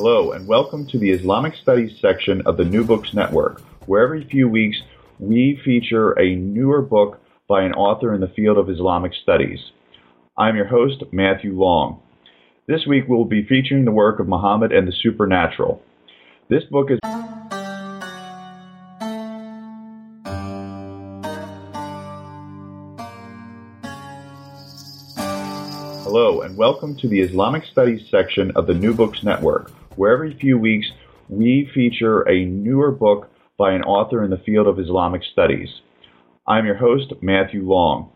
Hello, and welcome to the Islamic Studies section of the New Books Network, where every few weeks we feature a newer book by an author in the field of Islamic studies. I'm your host, Matthew Long. This week we'll be featuring the work of Muhammad and the Supernatural. This book is Hello, and welcome to the Islamic Studies section of the New Books Network, where every few weeks we feature a newer book by an author in the field of Islamic studies. I'm your host, Matthew Long.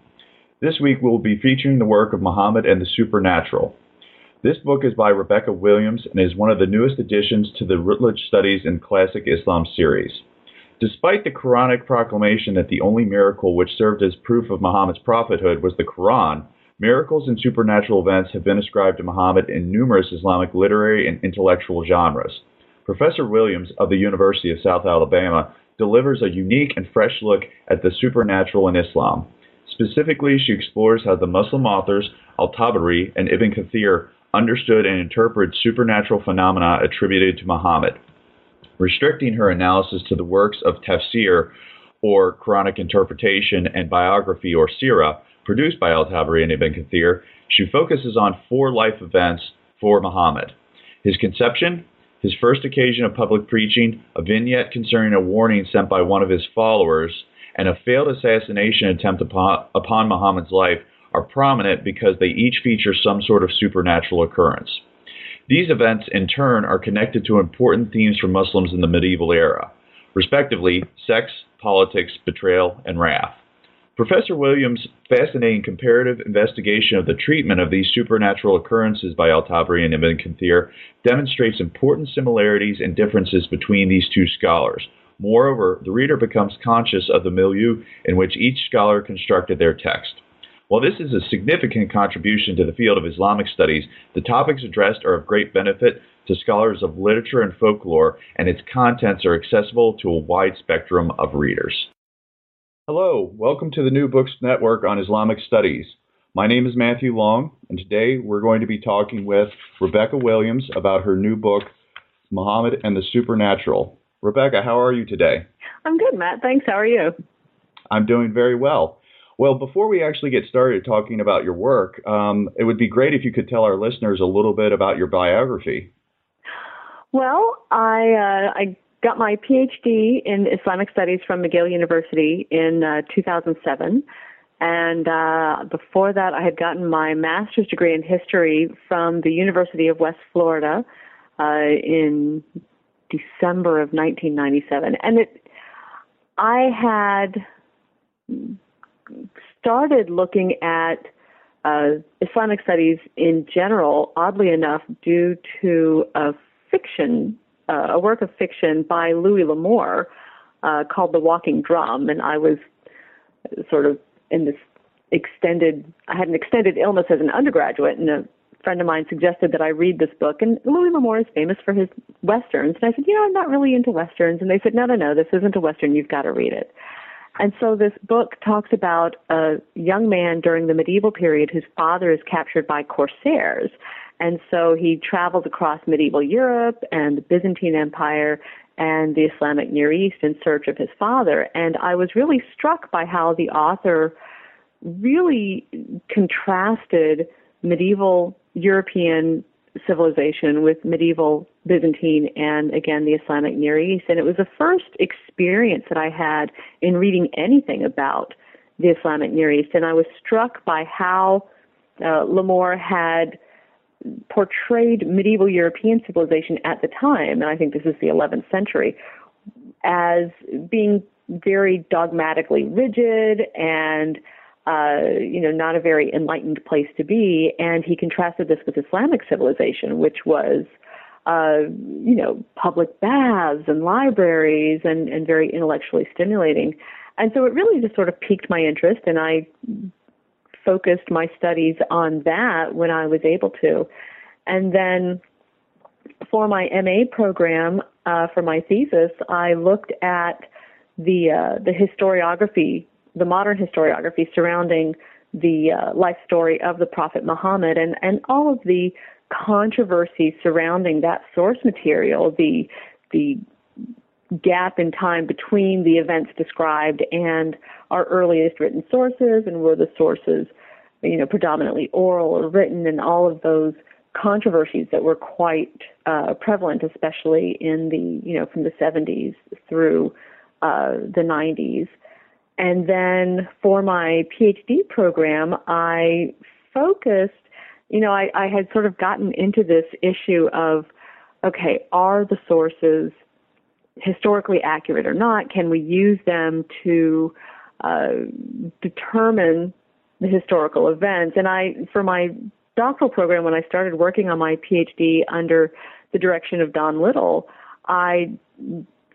This week we'll be featuring the work of Muhammad and the Supernatural. This book is by Rebecca Williams and is one of the newest additions to the Routledge Studies in Classic Islam series. Despite the Quranic proclamation that the only miracle which served as proof of Muhammad's prophethood was the Quran, Miracles and supernatural events have been ascribed to Muhammad in numerous Islamic literary and intellectual genres. Professor Williams of the University of South Alabama delivers a unique and fresh look at the supernatural in Islam. Specifically, she explores how the Muslim authors Al-Tabari and Ibn Kathir understood and interpreted supernatural phenomena attributed to Muhammad. Restricting her analysis to the works of tafsir, or Quranic interpretation, and biography, or sirah, produced by Al-Tabari and Ibn Kathir, she focuses on four life events for Muhammad. His conception, his first occasion of public preaching, a vignette concerning a warning sent by one of his followers, and a failed assassination attempt upon, upon Muhammad's life are prominent because they each feature some sort of supernatural occurrence. These events, in turn, are connected to important themes for Muslims in the medieval era, respectively sex, politics, betrayal, and wrath. Professor Williams' fascinating comparative investigation of the treatment of these supernatural occurrences by Al-Tabari and Ibn Kathir demonstrates important similarities and differences between these two scholars. Moreover, the reader becomes conscious of the milieu in which each scholar constructed their text. While this is a significant contribution to the field of Islamic studies, the topics addressed are of great benefit to scholars of literature and folklore, and its contents are accessible to a wide spectrum of readers. Hello, welcome to the New Books Network on Islamic Studies. My name is Matthew Long, and today we're going to be talking with Rebecca Williams about her new book, Muhammad and the Supernatural. Rebecca, how are you today? I'm good, Matt. Thanks. How are you? I'm doing very well. Well, before we actually get started talking about your work, um, it would be great if you could tell our listeners a little bit about your biography. Well, I uh, I got my PhD in Islamic Studies from McGill University in uh, 2007. And uh, before that, I had gotten my master's degree in history from the University of West Florida uh, in December of 1997. And it, I had started looking at uh, Islamic studies in general, oddly enough, due to a fiction uh, a work of fiction by Louis L'Amour uh, called The Walking Drum, and I was sort of in this extended. I had an extended illness as an undergraduate, and a friend of mine suggested that I read this book. And Louis L'Amour is famous for his westerns, and I said, you know, I'm not really into westerns. And they said, no, no, no, this isn't a western. You've got to read it. And so this book talks about a young man during the medieval period whose father is captured by corsairs. And so he traveled across medieval Europe and the Byzantine Empire and the Islamic Near East in search of his father. And I was really struck by how the author really contrasted medieval European civilization with medieval Byzantine and again the Islamic Near East. And it was the first experience that I had in reading anything about the Islamic Near East. And I was struck by how uh, had portrayed medieval European civilization at the time, and I think this is the 11th century, as being very dogmatically rigid and uh, you know, not a very enlightened place to be. And he contrasted this with Islamic civilization, which was, uh, you know, public baths and libraries and, and very intellectually stimulating. And so it really just sort of piqued my interest, and I focused my studies on that when I was able to. And then for my MA program, uh, for my thesis, I looked at the uh, the historiography, the modern historiography surrounding the uh, life story of the Prophet Muhammad, and and all of the controversy surrounding that source material, the the gap in time between the events described and our earliest written sources, and were the sources, you know, predominantly oral or written, and all of those controversies that were quite uh, prevalent, especially in the you know from the 70s through uh, the 90s. And then for my PhD program, I focused. You know, I, I had sort of gotten into this issue of, okay, are the sources historically accurate or not? Can we use them to uh, determine the historical events? And I, for my doctoral program, when I started working on my PhD under the direction of Don Little, I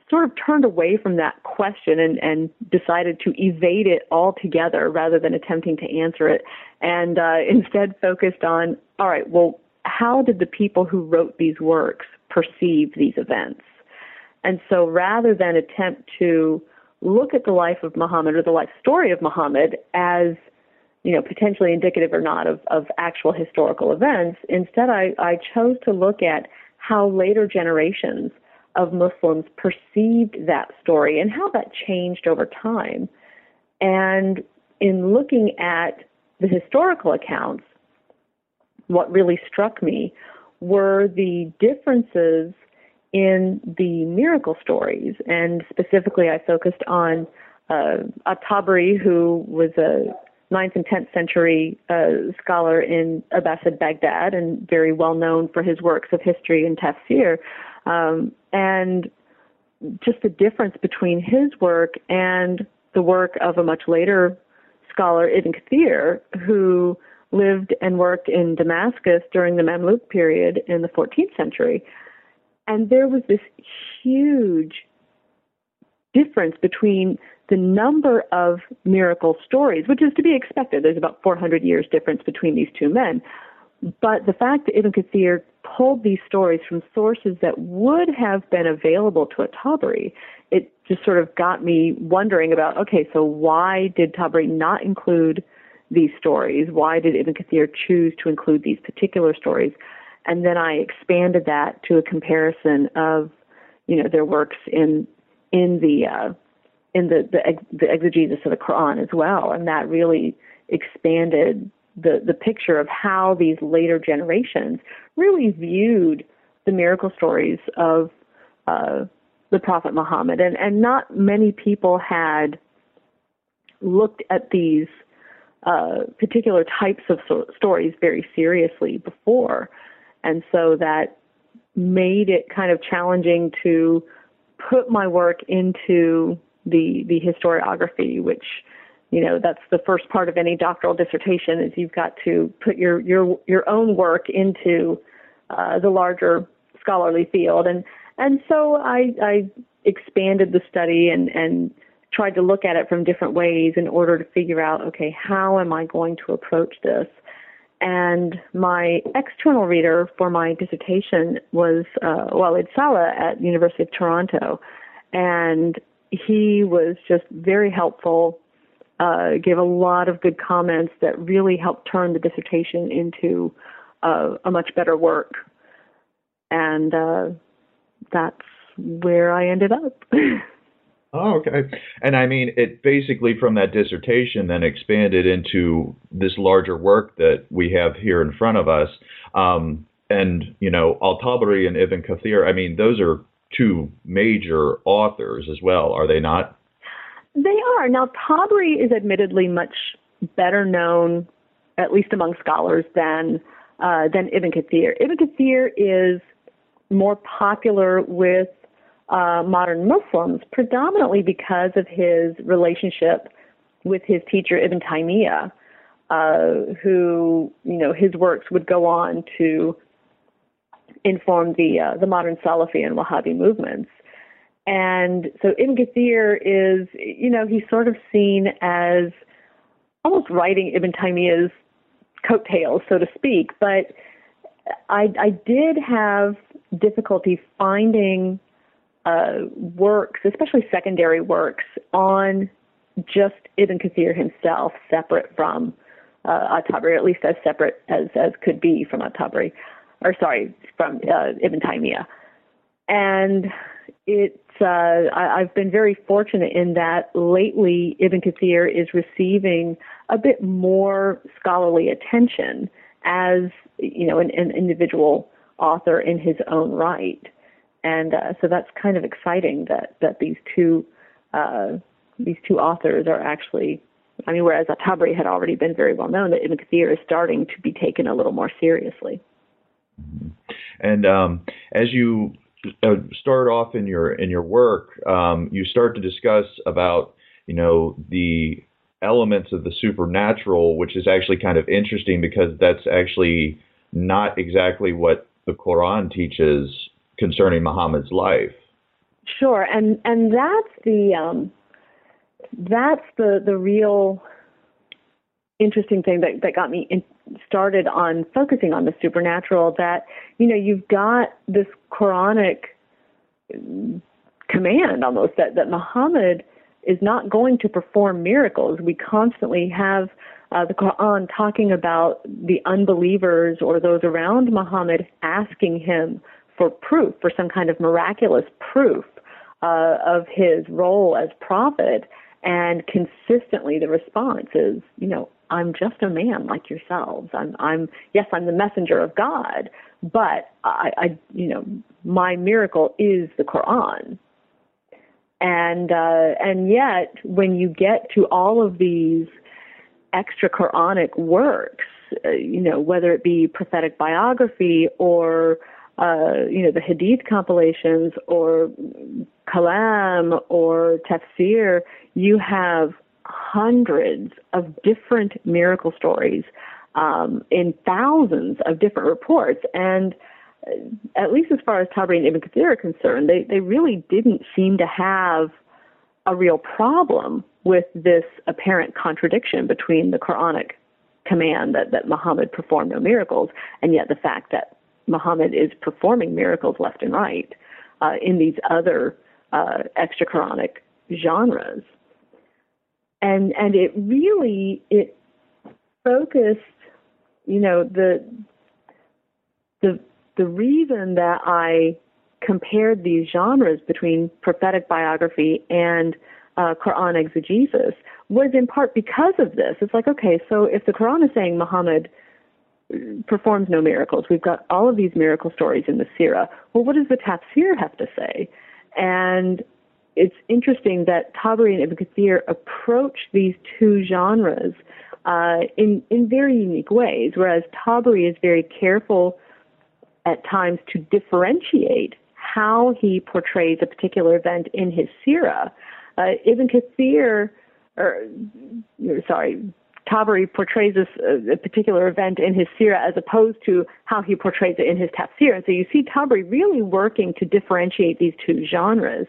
sort of turned away from that question and, and decided to evade it altogether rather than attempting to answer it, and uh, instead focused on, all right, well, how did the people who wrote these works perceive these events? And so rather than attempt to look at the life of Muhammad or the life story of Muhammad as you know, potentially indicative or not of, of actual historical events. Instead, I, I chose to look at how later generations of Muslims perceived that story and how that changed over time. And in looking at the historical accounts, what really struck me were the differences in the miracle stories. And specifically, I focused on uh, who was a 9th and 10th century uh, scholar in Abbasid Baghdad and very well known for his works of history and tafsir. Um, and just the difference between his work and the work of a much later scholar, Ibn Kathir, who lived and worked in Damascus during the Mamluk period in the 14th century. And there was this huge difference between the number of miracle stories, which is to be expected. There's about 400 years difference between these two men. But the fact that Ibn Kathir pulled these stories from sources that would have been available to At-Tabari, it just sort of got me wondering about, okay, so why did Tabari not include these stories? Why did Ibn Kathir choose to include these particular stories? And then I expanded that to a comparison of, you know, their works in in the uh, in the, the, the exegesis of the Quran as well, and that really expanded the the picture of how these later generations really viewed the miracle stories of uh, the Prophet Muhammad, and and not many people had looked at these uh, particular types of so- stories very seriously before, and so that made it kind of challenging to put my work into the the historiography, which you know that's the first part of any doctoral dissertation is you've got to put your your your own work into uh, the larger scholarly field. And and so I, I expanded the study and and tried to look at it from different ways in order to figure out okay how am I going to approach this and my external reader for my dissertation was uh, Walid Saleh at University of Toronto and he was just very helpful, uh, gave a lot of good comments that really helped turn the dissertation into uh, a much better work. And uh, that's where I ended up. oh, okay. And I mean, it basically from that dissertation then expanded into this larger work that we have here in front of us. Um, and, you know, Al Tabari and Ibn Kathir, I mean, those are two major authors as well, are they not? They are. Now, Tabari is admittedly much better known, at least among scholars, than uh, than Ibn Kathir. Ibn Kathir is more popular with uh, modern Muslims, predominantly because of his relationship with his teacher Ibn Taymiyyah, uh, who you know his works would go on to inform the uh, the modern Salafi and Wahhabi movements. And so Ibn Kathir is, you know, he's sort of seen as almost writing Ibn Taymiyyah's coattails, so to speak. But I, I did have difficulty finding uh, works, especially secondary works, on just Ibn Kathir himself, separate from uh, At-Tabari, or at least as separate as, as could be from At-Tabari, or sorry, from uh, Ibn Taymiyyah. And it's uh, I, I've been very fortunate in that lately Ibn Kathir is receiving a bit more scholarly attention as you know an, an individual author in his own right, and uh, so that's kind of exciting that that these two uh, these two authors are actually. I mean, whereas At-Tabari had already been very well known, that Ibn Kathir is starting to be taken a little more seriously. And um, as you uh, start off in your in your work, um, you start to discuss about you know the elements of the supernatural, which is actually kind of interesting because that's actually not exactly what the Quran teaches concerning Muhammad's life. Sure, and and that's the um, that's the the real interesting thing that that got me in, started on focusing on the supernatural. That you know you've got this Quranic command almost that that Muhammad is not going to perform miracles. We constantly have uh, the Quran talking about the unbelievers or those around Muhammad asking him for proof, for some kind of miraculous proof uh, of his role as prophet. And consistently, the response is, you know, I'm just a man like yourselves. I'm, I'm, yes, I'm the messenger of God, but I, I you know, my miracle is the Quran and uh, and yet when you get to all of these extra Quranic works, uh, you know whether it be prophetic biography or uh, you know the Hadith compilations or Kalam or Tafsir, you have hundreds of different miracle stories um, in thousands of different reports. And at least as far as Tabari and Ibn Kathir are concerned, they, they really didn't seem to have a real problem with this apparent contradiction between the Quranic command that, that Muhammad performed no miracles and yet the fact that Muhammad is performing miracles left and right uh, in these other uh, extra Quranic genres. And and it really it focused, you know, the the the reason that I compared these genres between prophetic biography and uh, Quran exegesis was in part because of this. It's like, okay, so if the Quran is saying Muhammad performs no miracles, we've got all of these miracle stories in the Sirah. Well, what does the Tafsir have to say? And it's interesting that Tabari and Ibn Kathir approach these two genres uh, in in very unique ways. Whereas Tabari is very careful at times to differentiate how he portrays a particular event in his sirah. Uh, Ibn Kathir, or sorry, Tabari portrays this, uh, particular event in his sirah as opposed to how he portrays it in his tafsir. And so you see Tabari really working to differentiate these two genres.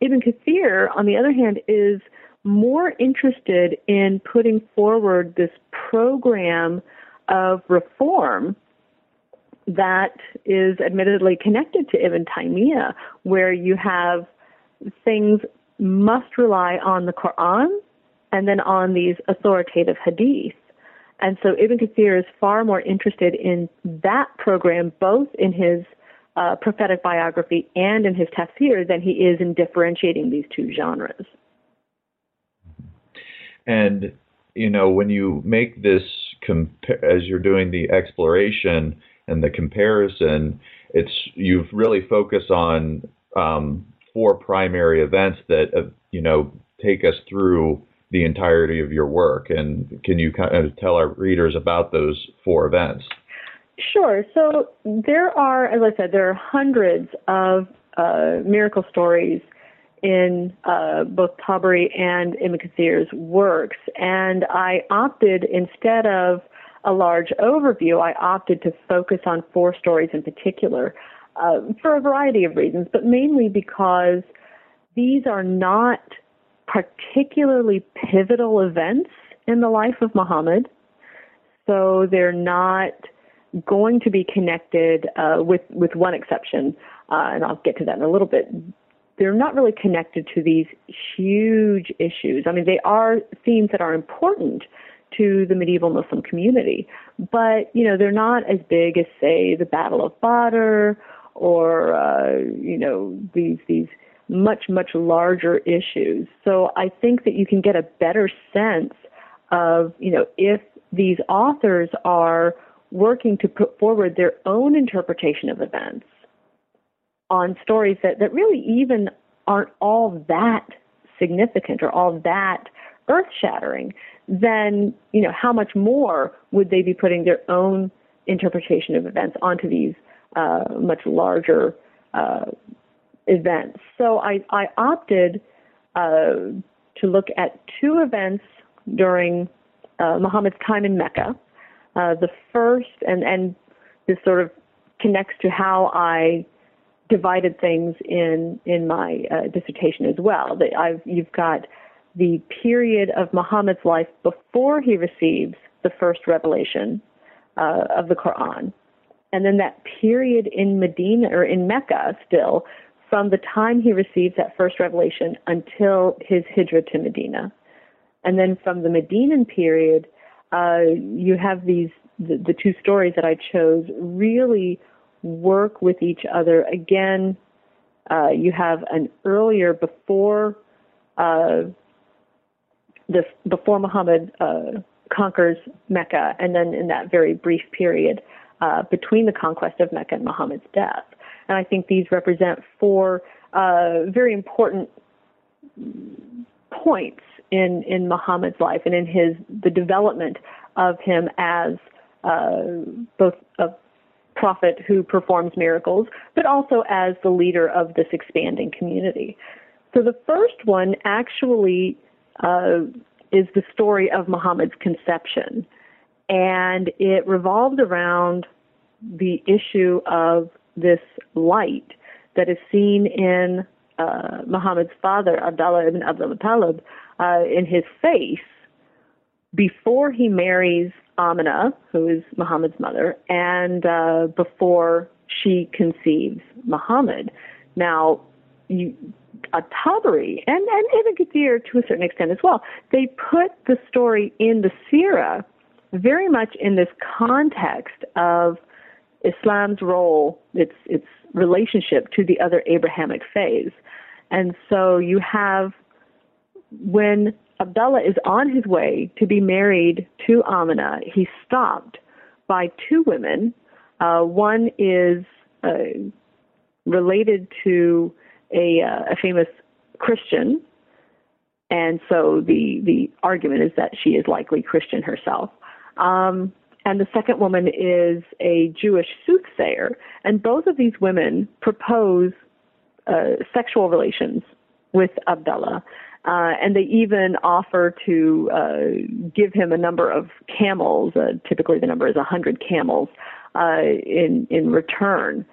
Ibn Kathir, on the other hand, is more interested in putting forward this program of reform that is admittedly connected to Ibn Taymiyyah, where you have things must rely on the Quran and then on these authoritative hadith. And so Ibn Kathir is far more interested in that program, both in his uh, prophetic biography and in his tafsir, than he is in differentiating these two genres. And, you know, when you make this, comp- as you're doing the exploration, and the comparison, it's you've really focused on um, four primary events that uh, you know take us through the entirety of your work. And can you kind of tell our readers about those four events? Sure. So there are, as I said, there are hundreds of uh, miracle stories in uh, both Tabari and Ibn Kathir's works, and I opted instead of a large overview, I opted to focus on four stories in particular uh, for a variety of reasons, but mainly because these are not particularly pivotal events in the life of Muhammad. So they're not going to be connected uh, with with one exception, uh, and I'll get to that in a little bit. They're not really connected to these huge issues. I mean, they are themes that are important to the medieval Muslim community, but you know they're not as big as say the Battle of Badr or uh, you know these these much much larger issues. So I think that you can get a better sense of you know if these authors are working to put forward their own interpretation of events on stories that, that really even aren't all that significant or all that earth shattering, then, you know, how much more would they be putting their own interpretation of events onto these uh, much larger uh, events? So I, I opted uh, to look at two events during uh, Muhammad's time in Mecca. Uh, the first, and, and this sort of connects to how I divided things in in my uh, dissertation as well. That I've you've got the period of Muhammad's life before he receives the first revelation uh, of the Quran, and then that period in Medina or in Mecca still from the time he receives that first revelation until his hijrah to Medina. And then from the Medinan period, uh, you have these the, the two stories that I chose really work with each other. Again, uh, you have an earlier before uh, this before Muhammad uh, conquers Mecca, and then in that very brief period uh, between the conquest of Mecca and Muhammad's death. And I think these represent four uh, very important points in in Muhammad's life and in his the development of him as uh, both a prophet who performs miracles, but also as the leader of this expanding community. So the first one actually uh, is the story of Muhammad's conception, and it revolves around the issue of this light that is seen in uh, Muhammad's father, Abdullah ibn Abdul Talib, uh, in his face before he marries Amina, who is Muhammad's mother, and uh, before she conceives Muhammad. Now, you, Tabari and, and Ibn Kathir to a certain extent as well, they put the story in the Sirah very much in this context of Islam's role, its its relationship to the other Abrahamic faiths. And so you have when Abdullah is on his way to be married to Amina, he's stopped by two women. Uh, one is uh, related to a, uh, a famous Christian, and so the the argument is that she is likely Christian herself. Um, and the second woman is a Jewish soothsayer, and both of these women propose uh, sexual relations with Abdullah. Uh, and they even offer to uh, give him a number of camels. Uh, typically, the number is a hundred camels uh, in in return.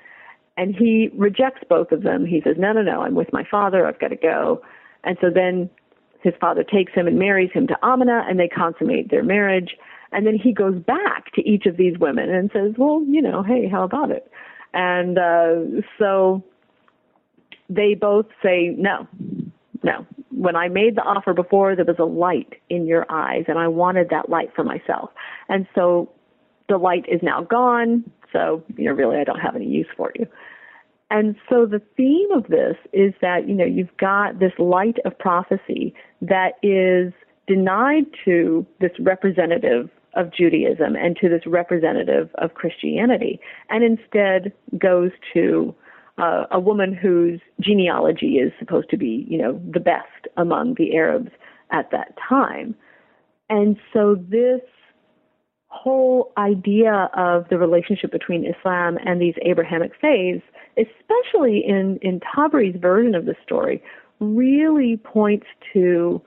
And he rejects both of them. He says, "No, no, no. I'm with my father. I've got to go." And so then his father takes him and marries him to Amina, and they consummate their marriage. And then he goes back to each of these women and says, "Well, you know, hey, how about it?" And uh, so they both say no no. When I made the offer before, there was a light in your eyes, and I wanted that light for myself. And so the light is now gone, so, you know, really I don't have any use for you. And so the theme of this is that, you know, you've got this light of prophecy that is denied to this representative of Judaism and to this representative of Christianity, and instead goes to uh, a woman whose genealogy is supposed to be, you know, the best among the Arabs at that time. And so this whole idea of the relationship between Islam and these Abrahamic faiths, especially in, in Tabari's version of the story, really points to,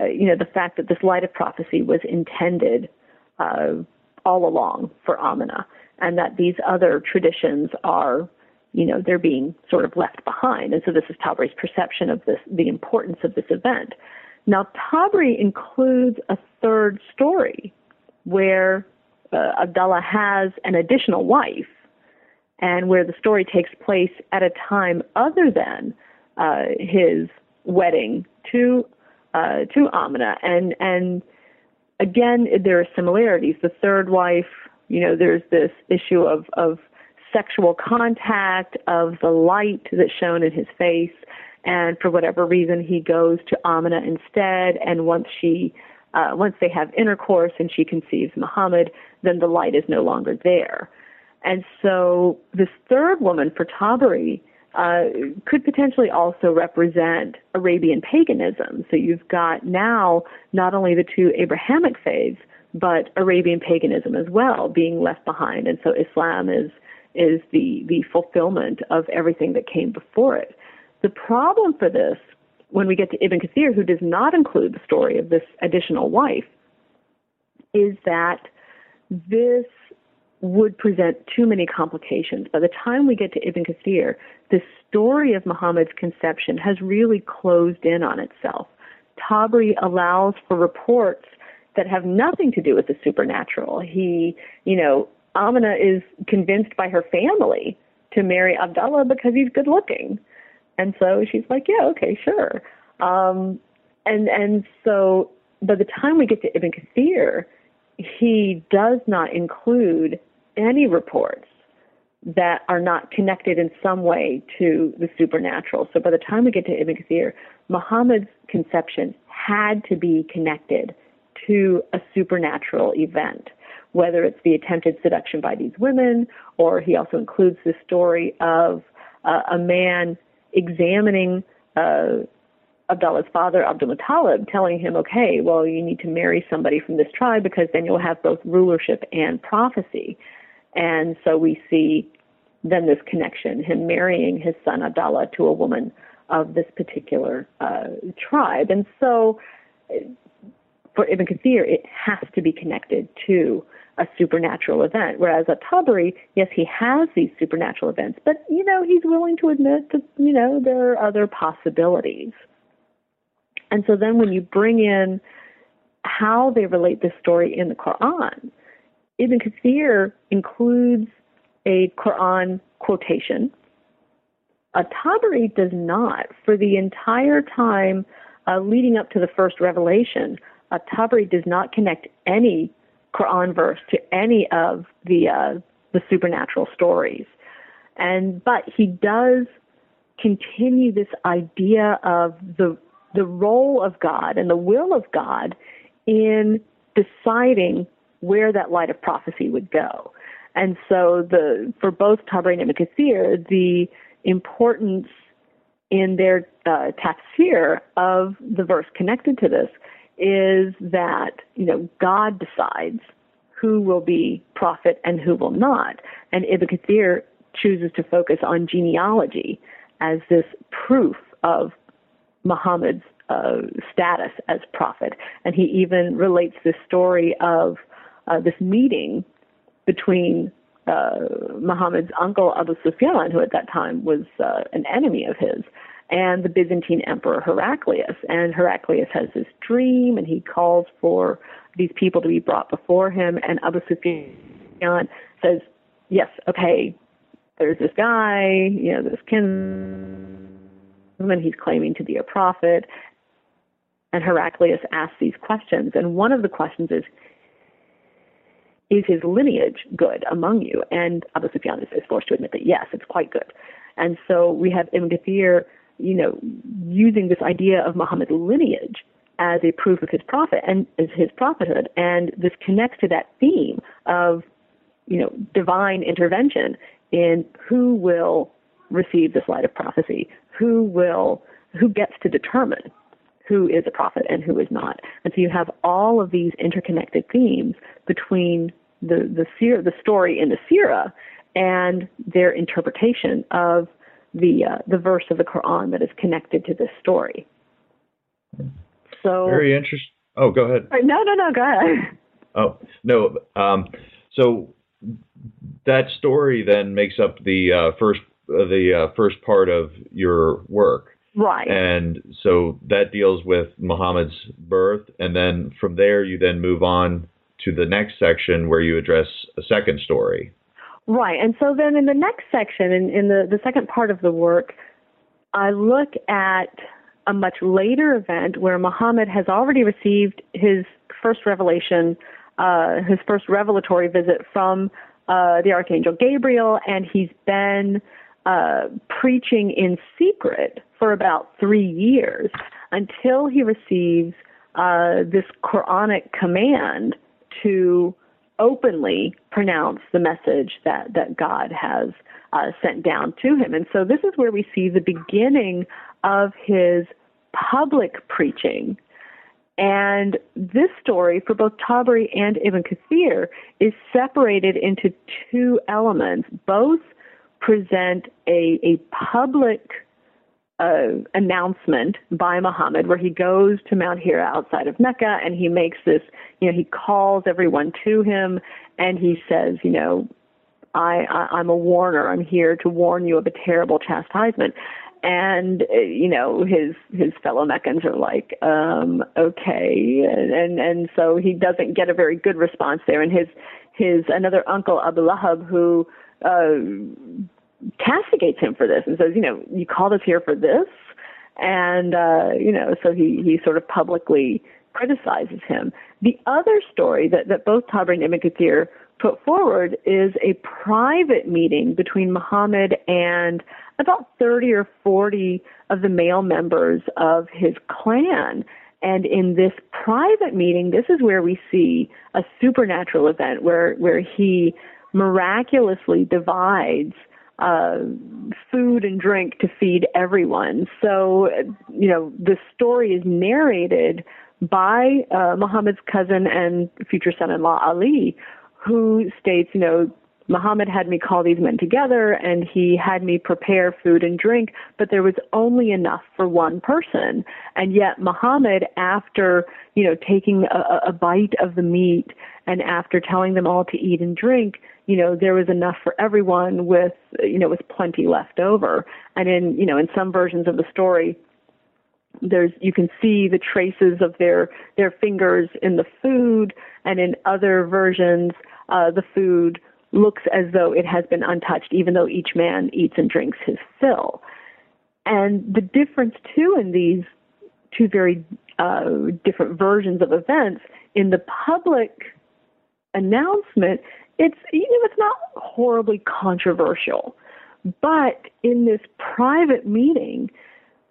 uh, you know, the fact that this light of prophecy was intended uh, all along for Amina, and that these other traditions are, you know, they're being sort of left behind. And so this is Tabari's perception of this, the importance of this event. Now, Tabari includes a third story where uh, Abdullah has an additional wife and where the story takes place at a time other than uh, his wedding to uh, to Amina, and and again there are similarities. The third wife, you know, there's this issue of of sexual contact, of the light that's shown in his face, and for whatever reason he goes to Amina instead. And once she uh, once they have intercourse and she conceives Muhammad, then the light is no longer there. And so this third woman for Tabari uh, could potentially also represent Arabian paganism. So you've got now not only the two Abrahamic faiths, but Arabian paganism as well being left behind. And so Islam is is the the fulfillment of everything that came before it. The problem for this, when we get to Ibn Kathir, who does not include the story of this additional wife, is that this would present too many complications. By the time we get to Ibn Kathir, the story of Muhammad's conception has really closed in on itself. Tabari allows for reports that have nothing to do with the supernatural. He, you know, Amina is convinced by her family to marry Abdullah because he's good looking. And so she's like, yeah, okay, sure. Um, and, and so by the time we get to Ibn Kathir, he does not include any reports that are not connected in some way to the supernatural. So by the time we get to Ibn Kathir, Muhammad's conception had to be connected to a supernatural event, whether it's the attempted seduction by these women, or he also includes the story of uh, a man examining uh, Abdullah's father, Abdul Muttalib, telling him, okay, well, you need to marry somebody from this tribe because then you'll have both rulership and prophecy. And so we see then this connection, him marrying his son Abdallah to a woman of this particular uh, tribe. And so for Ibn Kathir, it has to be connected to a supernatural event. Whereas at-Tabari, yes, he has these supernatural events, but you know, he's willing to admit that, you know, there are other possibilities. And so then when you bring in how they relate this story in the Quran, Ibn Kathir includes a Quran quotation. At-Tabari does not. For the entire time uh, leading up to the first revelation, at-Tabari does not connect any Quran verse to any of the uh, the supernatural stories, and but he does continue this idea of the the role of God and the will of God in deciding where that light of prophecy would go. And so the for both Tabari and Kathir, the importance in their uh, tafsir of the verse connected to this is that you know God decides who will be prophet and who will not, and Ibn Kathir chooses to focus on genealogy as this proof of Muhammad's uh, status as prophet, and he even relates this story of uh, this meeting between uh, Muhammad's uncle Abu Sufyan, who at that time was uh, an enemy of his, and the Byzantine Emperor Heraclius. And Heraclius has this dream, and he calls for these people to be brought before him. And Abu Sufyan says, "Yes, okay, there's this guy, you know, this kinsman. He's claiming to be a prophet." And Heraclius asks these questions, and one of the questions is, is his lineage good among you? And Abu Sufyan is, forced to admit that yes, it's quite good. And so we have Ibn Kathir, you know, using this idea of Muhammad's lineage as a proof of his prophet and as his prophethood. And this connects to that theme of, you know, divine intervention in who will receive this light of prophecy, who will, who gets to determine who is a prophet and who is not. And so you have all of these interconnected themes between the the, seer, the story in the Sira and their interpretation of the uh, the verse of the Quran that is connected to this story. So very interesting. Oh, go ahead. No, no, no. Go ahead. Oh no. Um, so that story then makes up the uh, first uh, the uh, first part of your work. Right. And so that deals with Muhammad's birth, and then from there you then move on to the next section where you address a second story. Right. And so then in the next section, in, in the, the second part of the work, I look at a much later event where Muhammad has already received his first revelation, uh, his first revelatory visit from uh, the Archangel Gabriel, and he's been uh, preaching in secret for about three years until he receives uh, this Quranic command to openly pronounce the message that, that God has uh, sent down to him. And so this is where we see the beginning of his public preaching. And this story for both Tabari and Ibn Kathir is separated into two elements. Both present a, a public uh, announcement by Muhammad where he goes to Mount Hira outside of Mecca and he makes this, you know, he calls everyone to him and he says, you know, I, I I'm a warner. I'm here to warn you of a terrible chastisement. And uh, you know his his fellow Meccans are like, um, okay, and, and and so he doesn't get a very good response there. And his his another uncle Abu Lahab who uh, castigates him for this and says, you know, you called us here for this, and uh, you know, so he he sort of publicly criticizes him. The other story that that both Tabari and Ibn Kathir put forward is a private meeting between Muhammad and about 30 or 40 of the male members of his clan. And in this private meeting, this is where we see a supernatural event where, where he miraculously divides uh, food and drink to feed everyone. So, you know, the story is narrated by uh, Muhammad's cousin and future son-in-law Ali, who states, you know, Muhammad had me call these men together and he had me prepare food and drink, but there was only enough for one person. And yet Muhammad, after, you know, taking a, a bite of the meat and after telling them all to eat and drink, you know, there was enough for everyone with, you know, with plenty left over. And in, you know, in some versions of the story, there's you can see the traces of their their fingers in the food and in other versions uh, the food looks as though it has been untouched even though each man eats and drinks his fill and the difference too in these two very uh, different versions of events in the public announcement it's you know it's not horribly controversial, but in this private meeting,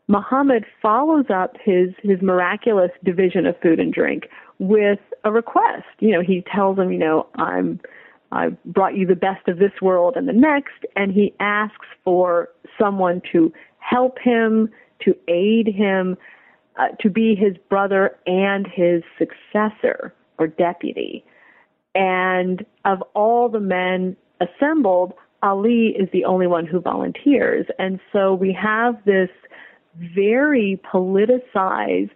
Muhammad follows up his his miraculous division of food and drink with a request. You know, he tells them, you know, I'm I brought you the best of this world and the next, and he asks for someone to help him, to aid him, uh, to be his brother and his successor or deputy. And of all the men assembled, Ali is the only one who volunteers. And so we have this very politicized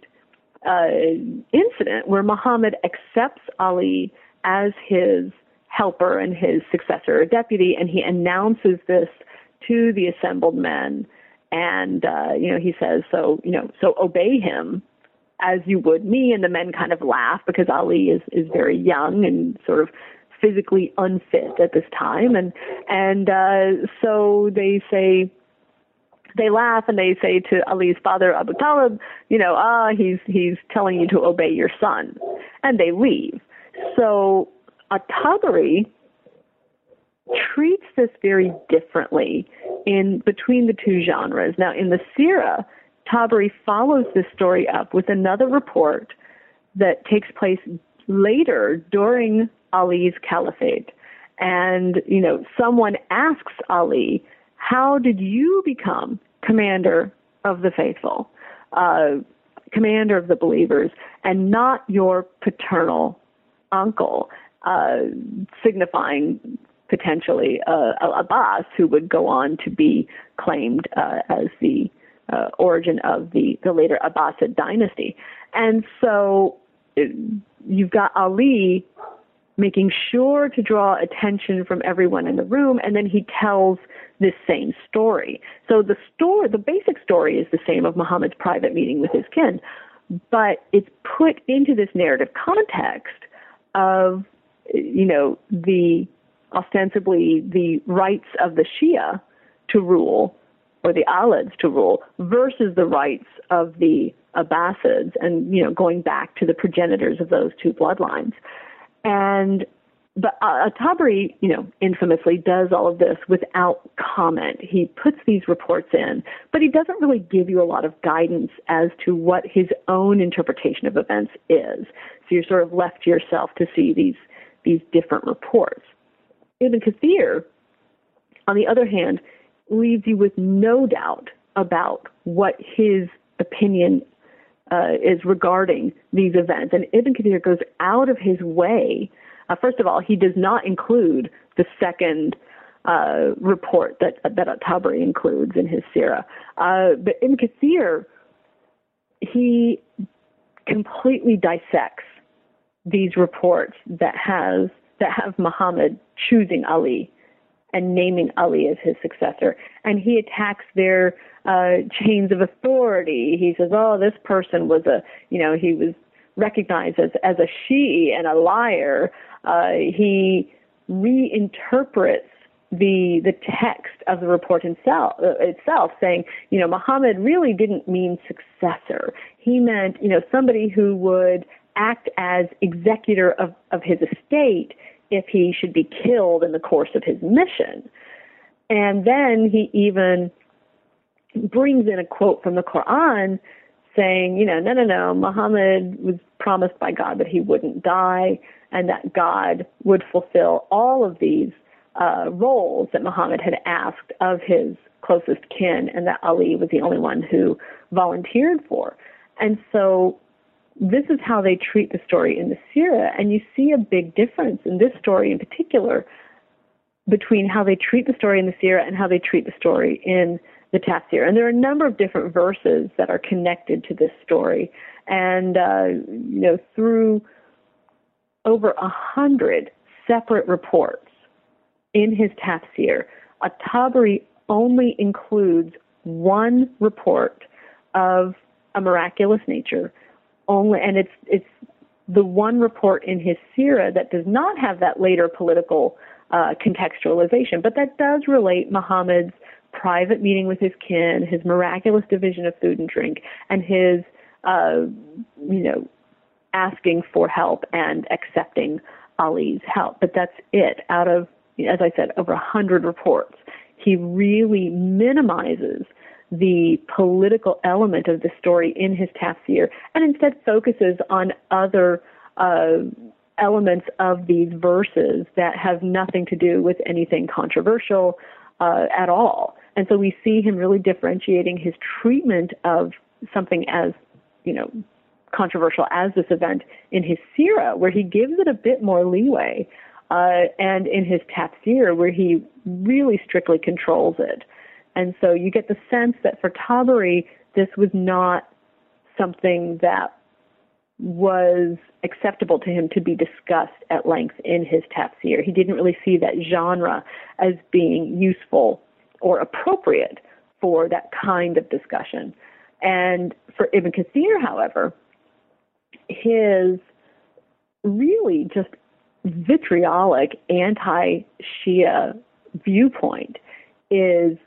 uh, incident where Muhammad accepts Ali as his helper and his successor or deputy, and he announces this to the assembled men. And, uh, you know, he says, so, you know, so obey him as you would me. And the men kind of laugh because Ali is, is very young and sort of physically unfit at this time. And, and, uh, so they say, they laugh and they say to Ali's father, Abu Talib, you know, ah, he's, he's telling you to obey your son. And they leave. So At-Tabari treats this very differently in between the two genres. Now, in the Sirah, Tabari follows this story up with another report that takes place later during Ali's caliphate. And, you know, someone asks Ali, how did you become commander of the faithful, uh, commander of the believers, and not your paternal uncle, uh, signifying potentially a Abbas, who would go on to be claimed uh, as the uh, origin of the, the later Abbasid dynasty. And so uh, you've got Ali making sure to draw attention from everyone in the room, and then he tells this same story. So the story, the basic story is the same of Muhammad's private meeting with his kin, but it's put into this narrative context of, you know, the ostensibly the rights of the Shia to rule or the Alids to rule versus the rights of the Abbasids and, you know, going back to the progenitors of those two bloodlines. And but uh, Tabari, you know, infamously does all of this without comment. He puts these reports in, but he doesn't really give you a lot of guidance as to what his own interpretation of events is. So you're sort of left to yourself to see these these different reports. Ibn Kathir, on the other hand, leaves you with no doubt about what his opinion uh, is regarding these events. And Ibn Kathir goes out of his way. Uh, first of all, he does not include the second uh, report that that Tabari includes in his Sirah. Uh, but Ibn Kathir, he completely dissects these reports that has that have Muhammad choosing Ali and naming Ali as his successor. And he attacks their uh, chains of authority. He says, "Oh, this person was a, you know, he was recognized as as a Shi'i and a liar." Uh, he reinterprets the the text of the report himself, uh, itself, saying, you know, Muhammad really didn't mean successor. He meant, you know, somebody who would act as executor of, of his estate if he should be killed in the course of his mission. And then he even brings in a quote from the Quran saying, you know, no, no, no, Muhammad was promised by God that he wouldn't die and that God would fulfill all of these uh, roles that Muhammad had asked of his closest kin and that Ali was the only one who volunteered for. And so this is how they treat the story in the Sirah, and you see a big difference in this story in particular between how they treat the story in the Sirah and how they treat the story in the Tafsir. And there are a number of different verses that are connected to this story, and uh, you know through over a hundred separate reports in his Tafsir, At-Tabari only includes one report of a miraculous nature only, and it's it's the one report in his Sira that does not have that later political uh, contextualization, but that does relate Muhammad's private meeting with his kin, his miraculous division of food and drink, and his, uh, you know, asking for help and accepting Ali's help. But that's it. Out of, as I said, over a hundred reports, he really minimizes the political element of the story in his tafsir and instead focuses on other uh, elements of these verses that have nothing to do with anything controversial uh, at all. And so we see him really differentiating his treatment of something as, you know, controversial as this event in his sirah, where he gives it a bit more leeway, uh, and in his tafsir, where he really strictly controls it. And so you get the sense that for Tabari, this was not something that was acceptable to him to be discussed at length in his tafsir. He didn't really see that genre as being useful or appropriate for that kind of discussion. And for Ibn Kathir, however, his really just vitriolic anti Shia viewpoint is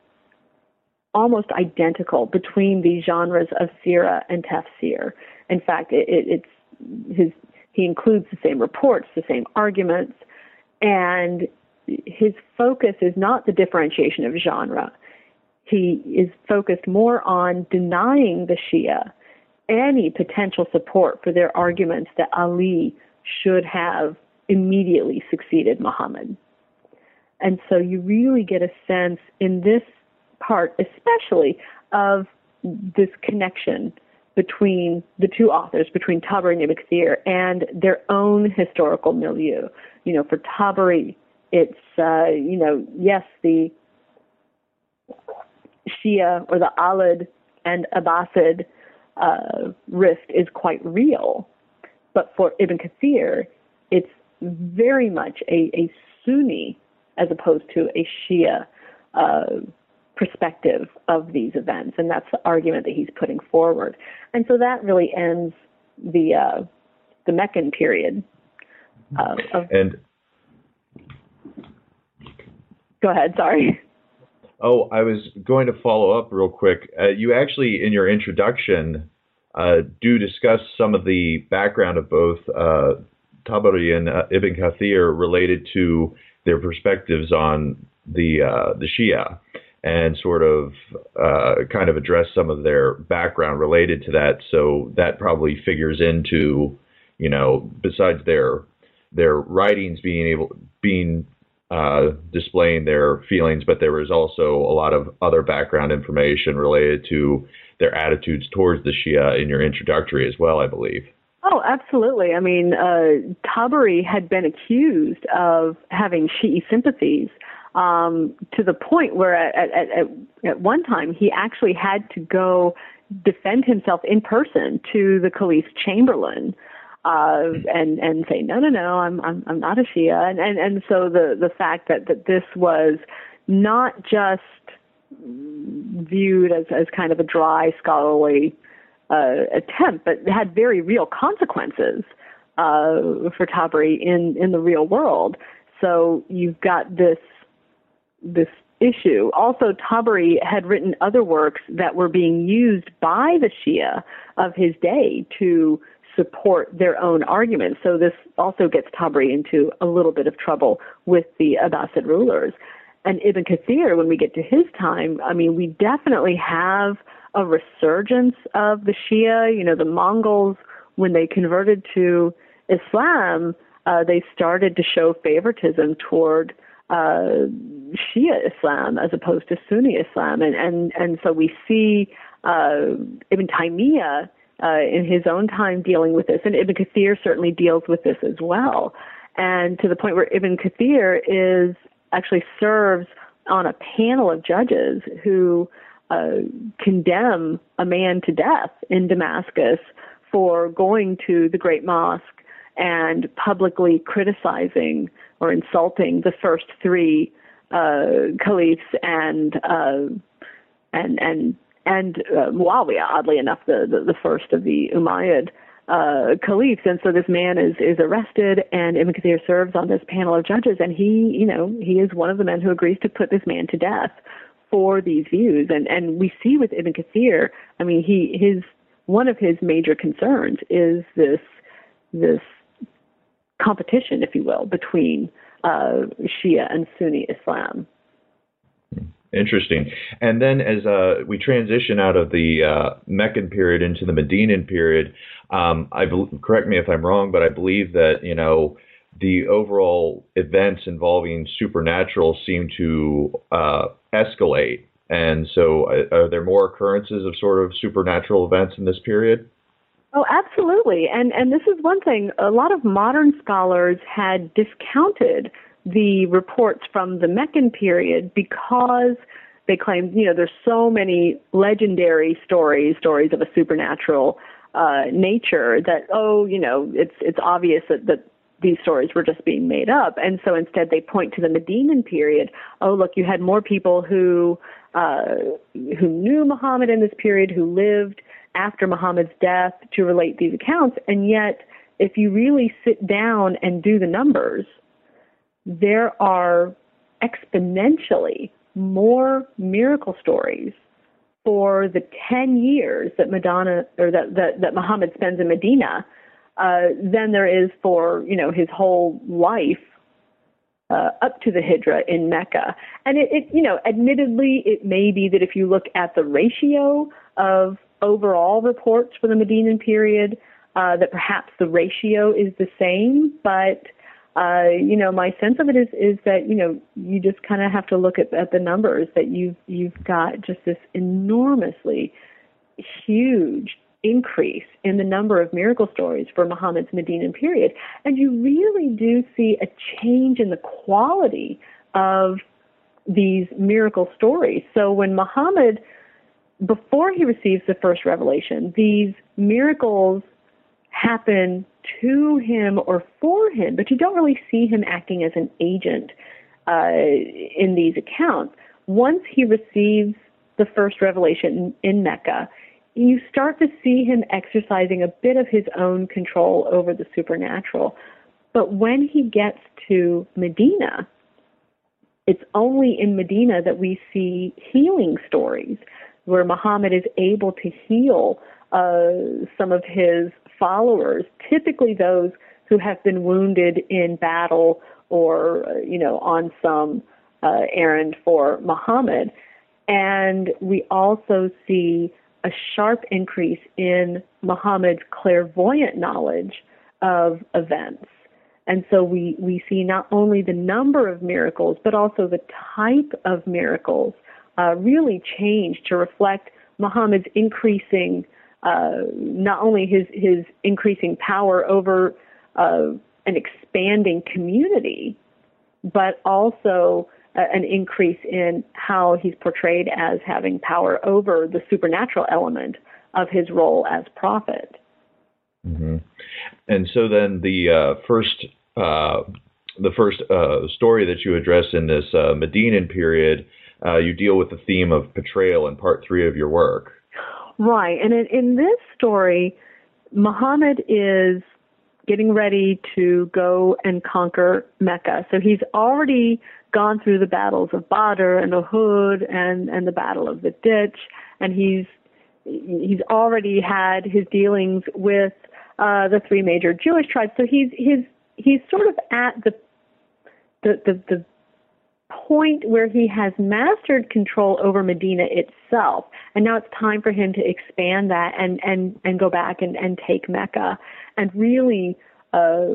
almost identical between the genres of sirah and tafsir. In fact, it, it, it's his he includes the same reports, the same arguments, and his focus is not the differentiation of genre. He is focused more on denying the Shia any potential support for their arguments that Ali should have immediately succeeded Muhammad. And so you really get a sense in this part, especially of this connection between the two authors, between Tabari and Ibn Kathir, and their own historical milieu. You know, for Tabari, it's uh, you know yes the Shia or the Alid and Abbasid uh, rift is quite real, but for Ibn Kathir, it's very much a, a Sunni as opposed to a Shia uh, perspective of these events, and that's the argument that he's putting forward. And so that really ends the uh, the Meccan period. Uh, of, and go ahead. Sorry. Oh, I was going to follow up real quick. Uh, you actually, in your introduction, uh, do discuss some of the background of both uh, Tabari and uh, Ibn Kathir related to their perspectives on the uh, the Shia, and sort of uh, kind of address some of their background related to that. So that probably figures into, you know, besides their their writings being able being uh, displaying their feelings, but there was also a lot of other background information related to their attitudes towards the Shia in your introductory as well, I believe. Oh, absolutely. I mean, uh, Tabari had been accused of having Shi'i sympathies um, to the point where at, at, at, at one time he actually had to go defend himself in person to the Caliph's chamberlain uh, and and say no no no I'm I'm I'm not a Shia and and and so the the fact that that this was not just viewed as as kind of a dry scholarly uh, attempt, but had very real consequences uh, for Tabari in in the real world. So you've got this this issue. Also, Tabari had written other works that were being used by the Shia of his day to support their own arguments. So this also gets Tabari into a little bit of trouble with the Abbasid rulers. And Ibn Kathir, when we get to his time, I mean, we definitely have a resurgence of the Shia. You know, the Mongols, when they converted to Islam, uh, they started to show favoritism toward uh, Shia Islam as opposed to Sunni Islam, and and and so we see uh, Ibn Taymiyyah uh, in his own time dealing with this, and Ibn Kathir certainly deals with this as well, and to the point where Ibn Kathir is actually serves on a panel of judges who uh, condemn a man to death in Damascus for going to the Great Mosque and publicly criticizing or insulting the first three uh, caliphs and uh, and and and uh, Muawiyah, oddly enough, the, the, the first of the Umayyad uh, caliphs. And so this man is is arrested, and Ibn Kathir serves on this panel of judges, and he, you know, he is one of the men who agrees to put this man to death for these views. And and we see with Ibn Kathir, I mean, he his one of his major concerns is this this competition, if you will, between uh, Shia and Sunni Islam. Interesting. And then as uh, we transition out of the uh, Meccan period into the Medinan period, um, I be- correct me if I'm wrong, but I believe that you know the overall events involving supernatural seem to uh, escalate. And so, uh, are there more occurrences of sort of supernatural events in this period? Oh, absolutely. And and this is one thing. A lot of modern scholars had discounted the reports from the Meccan period because they claimed, you know, there's so many legendary stories, stories of a supernatural uh, nature that, oh, you know, it's it's obvious that, that these stories were just being made up. And so instead they point to the Medinan period. Oh, look, you had more people who uh, who knew Muhammad in this period, who lived after Muhammad's death to relate these accounts. And yet, if you really sit down and do the numbers, there are exponentially more miracle stories for the 10 years that Madonna or that, that, that Muhammad spends in Medina uh, than there is for, you know, his whole life uh, up to the Hijra in Mecca. And it, it, you know, admittedly, it may be that if you look at the ratio of overall reports for the Medinan period, uh, that perhaps the ratio is the same, but uh, you know, my sense of it is is that you know you just kind of have to look at, at the numbers that you've you've got just this enormously huge increase in the number of miracle stories for Muhammad's Medinan period. And you really do see a change in the quality of these miracle stories. So when Muhammad, before he receives the first revelation, these miracles happen to him or for him, but you don't really see him acting as an agent uh, in these accounts. Once he receives the first revelation in, in Mecca, you start to see him exercising a bit of his own control over the supernatural. But when he gets to Medina, it's only in Medina that we see healing stories where Muhammad is able to heal uh, some of his followers, typically those who have been wounded in battle or, uh, you know, on some uh, errand for Muhammad. And we also see a sharp increase in Muhammad's clairvoyant knowledge of events. And so we, we see not only the number of miracles, but also the type of miracles uh, really change to reflect Muhammad's increasing, uh, not only his, his increasing power over uh, an expanding community, but also an increase in how he's portrayed as having power over the supernatural element of his role as prophet. Mm-hmm. And so then the uh, first uh, the first uh, story that you address in this uh, Medinan period, uh, you deal with the theme of betrayal in part three of your work. Right, and in, in this story, Muhammad is getting ready to go and conquer Mecca. So he's already gone through the battles of Badr and Uhud and and the Battle of the Ditch, and he's he's already had his dealings with uh, the three major Jewish tribes. So he's he's he's sort of at the the the, the point where he has mastered control over Medina itself, and now it's time for him to expand that and and and go back and and take Mecca and really uh,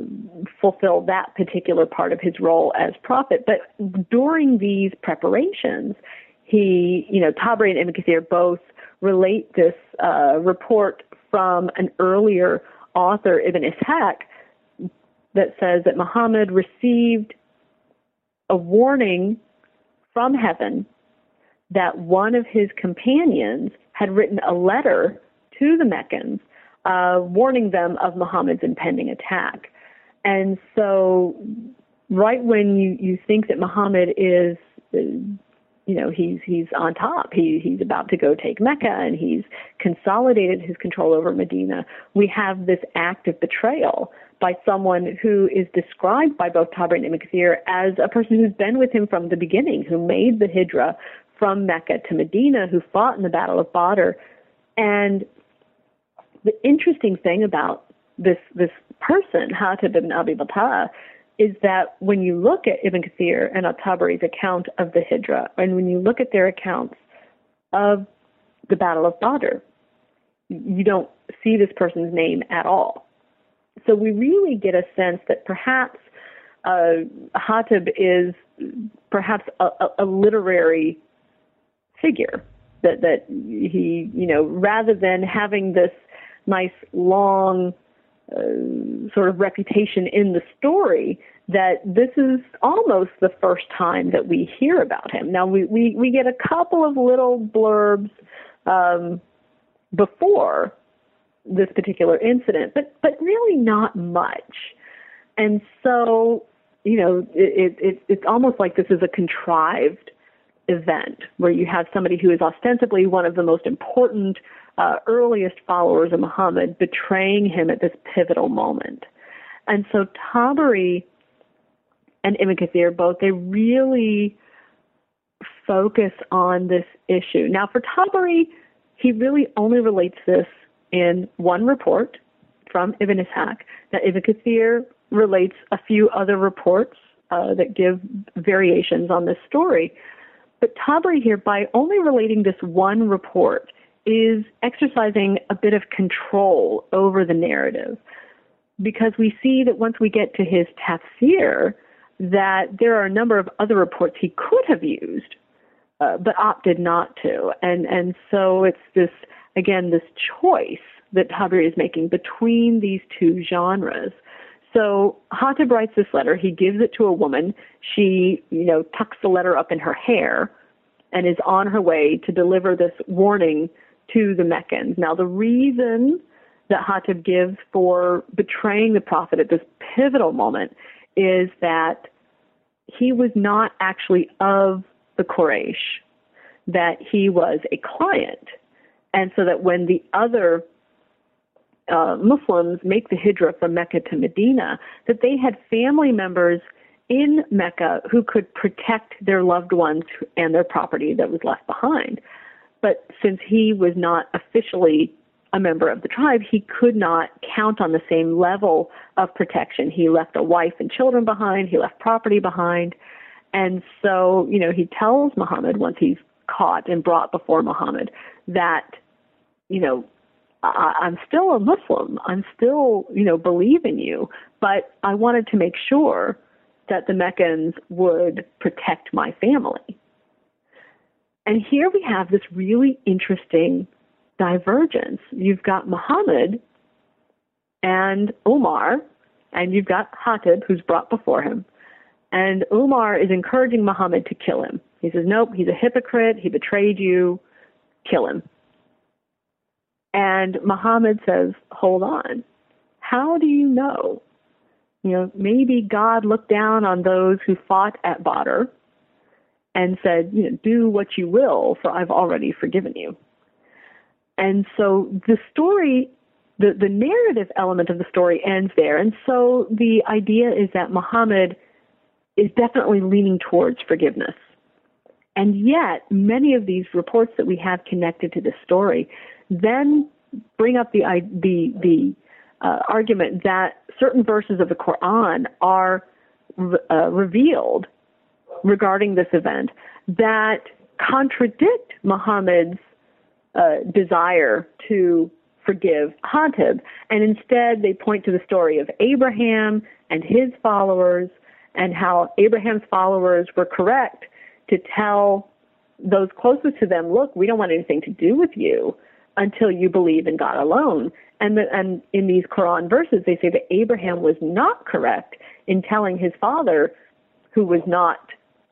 fulfill that particular part of his role as prophet. But during these preparations, he, you know, Tabari and Ibn Kathir both relate this uh, report from an earlier author, Ibn Ishaq, that says that Muhammad received a warning from heaven that one of his companions had written a letter to the Meccans uh, warning them of Muhammad's impending attack. And so, right when you, you think that Muhammad is, you know, he's he's on top, he he's about to go take Mecca, and he's consolidated his control over Medina. We have this act of betrayal by someone who is described by both Tabari and Ibn Kathir as a person who's been with him from the beginning, who made the hijrah from Mecca to Medina, who fought in the Battle of Badr, and the interesting thing about this this person, Hatib ibn Abi Balta'a, is that when you look at Ibn Kathir and At-Tabari's account of the Hijra, and when you look at their accounts of the Battle of Badr, you don't see this person's name at all. So we really get a sense that perhaps uh, Hatib is perhaps a, a, a literary figure. That that he, you know, rather than having this nice long uh, sort of reputation in the story that this is almost the first time that we hear about him. Now we we, we get a couple of little blurbs um, before this particular incident, but but really not much. And so you know it, it it's almost like this is a contrived event where you have somebody who is ostensibly one of the most important uh, earliest followers of Muhammad betraying him at this pivotal moment. And so Tabari and Ibn Kathir both, they really focus on this issue. Now for Tabari, he really only relates this in one report from Ibn Ishaq. That Ibn Kathir relates a few other reports uh, that give variations on this story. But Tabari here, by only relating this one report, is exercising a bit of control over the narrative because we see that once we get to his tafsir, that there are a number of other reports he could have used, uh, but opted not to. And, and so it's this, again, this choice that Tabari is making between these two genres. So Hatib writes this letter. He gives it to a woman. She, you know, tucks the letter up in her hair and is on her way to deliver this warning to the Meccans. Now, the reason that Hatib gives for betraying the prophet at this pivotal moment is that he was not actually of the Quraysh, that he was a client. And so that when the other uh, Muslims make the hijrah from Mecca to Medina, that they had family members in Mecca who could protect their loved ones and their property that was left behind. But since he was not officially a member of the tribe, he could not count on the same level of protection. He left a wife and children behind, he left property behind. And so, you know, he tells Muhammad once he's caught and brought before Muhammad that, you know, I, I'm still a Muslim. I'm still, you know, believe in you, but I wanted to make sure that the Meccans would protect my family. And here we have this really interesting divergence. You've got Muhammad and Umar, and you've got Hatib, who's brought before him. And Umar is encouraging Muhammad to kill him. He says, Nope, he's a hypocrite. He betrayed you. Kill him. And Muhammad says, Hold on. How do you know? You know, maybe God looked down on those who fought at Badr and said, you know, do what you will, for I've already forgiven you. And so the story, the, the narrative element of the story ends there. And so the idea is that Muhammad is definitely leaning towards forgiveness. And yet, many of these reports that we have connected to this story then bring up the the the uh, argument that certain verses of the Quran are uh, revealed regarding this event that contradict Muhammad's uh, desire to forgive Hatib, and instead they point to the story of Abraham and his followers and how Abraham's followers were correct to tell those closest to them, look, we don't want anything to do with you until you believe in God alone. And, the, and in these Quran verses, they say that Abraham was not correct in telling his father, who was not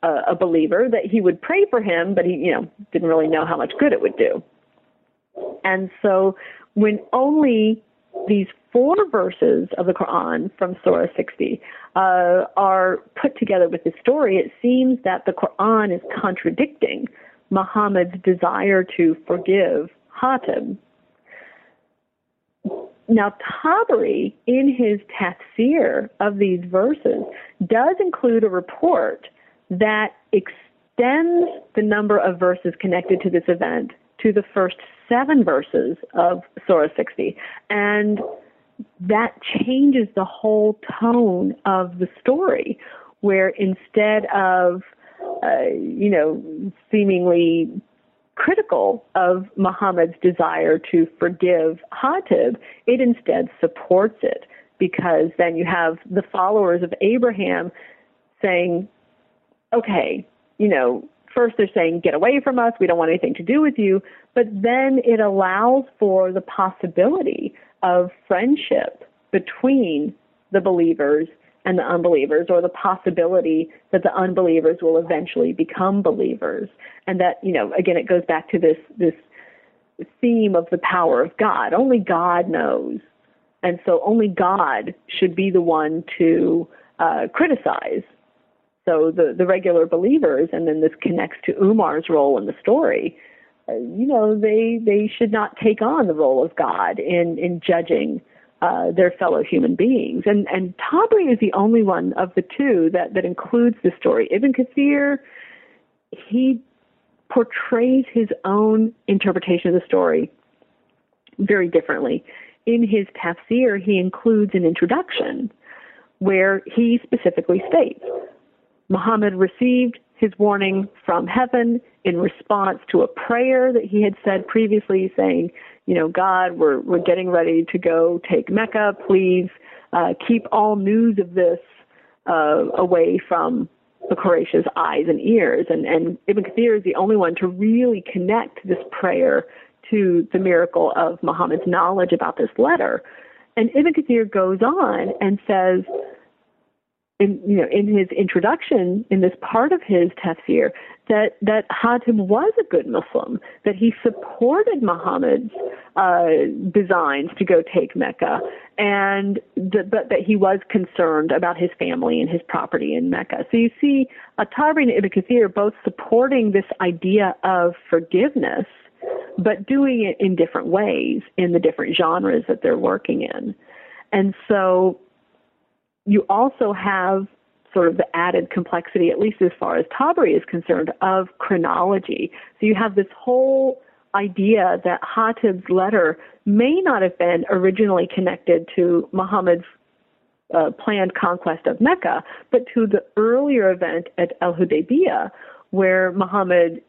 a, a believer, that he would pray for him, but he, you know, didn't really know how much good it would do. And so when only these four verses of the Quran from Surah 60 uh, are put together with this story, it seems that the Quran is contradicting Muhammad's desire to forgive Hatib. Now, Tabari, in his tafsir of these verses, does include a report that extends the number of verses connected to this event to the first seven verses of Surah 60. And that changes the whole tone of the story, where instead of, uh, you know, seemingly critical of Muhammad's desire to forgive Hatib, it instead supports it. Because then you have the followers of Abraham saying, okay, you know, first they're saying, get away from us, we don't want anything to do with you, but then it allows for the possibility of friendship between the believers and the unbelievers, or the possibility that the unbelievers will eventually become believers. And that, you know, again, it goes back to this, this theme of the power of God. Only God knows. And so only God should be the one to uh, criticize so the, the regular believers, and then this connects to Umar's role in the story, you know, they, they should not take on the role of God in, in judging uh, their fellow human beings. And, and Tabari is the only one of the two that, that includes the story. Ibn Kathir, he portrays his own interpretation of the story very differently. In his tafsir, he includes an introduction where he specifically states Muhammad received his warning from heaven in response to a prayer that he had said previously, saying, You know, God, we're, we're getting ready to go take Mecca. Please uh, keep all news of this uh, away from the Quraysh's eyes and ears. And, and Ibn Kathir is the only one to really connect this prayer to the miracle of Muhammad's knowledge about this letter. And Ibn Kathir goes on and says, in you know in his introduction in this part of his tafsir that that Hatim was a good Muslim, that he supported Muhammad's uh, designs to go take Mecca, and that, but that he was concerned about his family and his property in Mecca. So you see, At-Tabari and Ibn Kathir both supporting this idea of forgiveness, but doing it in different ways in the different genres that they're working in, and so you also have sort of the added complexity, at least as far as Tabari is concerned, of chronology. So you have this whole idea that Hatib's letter may not have been originally connected to Muhammad's uh, planned conquest of Mecca, but to the earlier event at Al Hudaybiyah, where Muhammad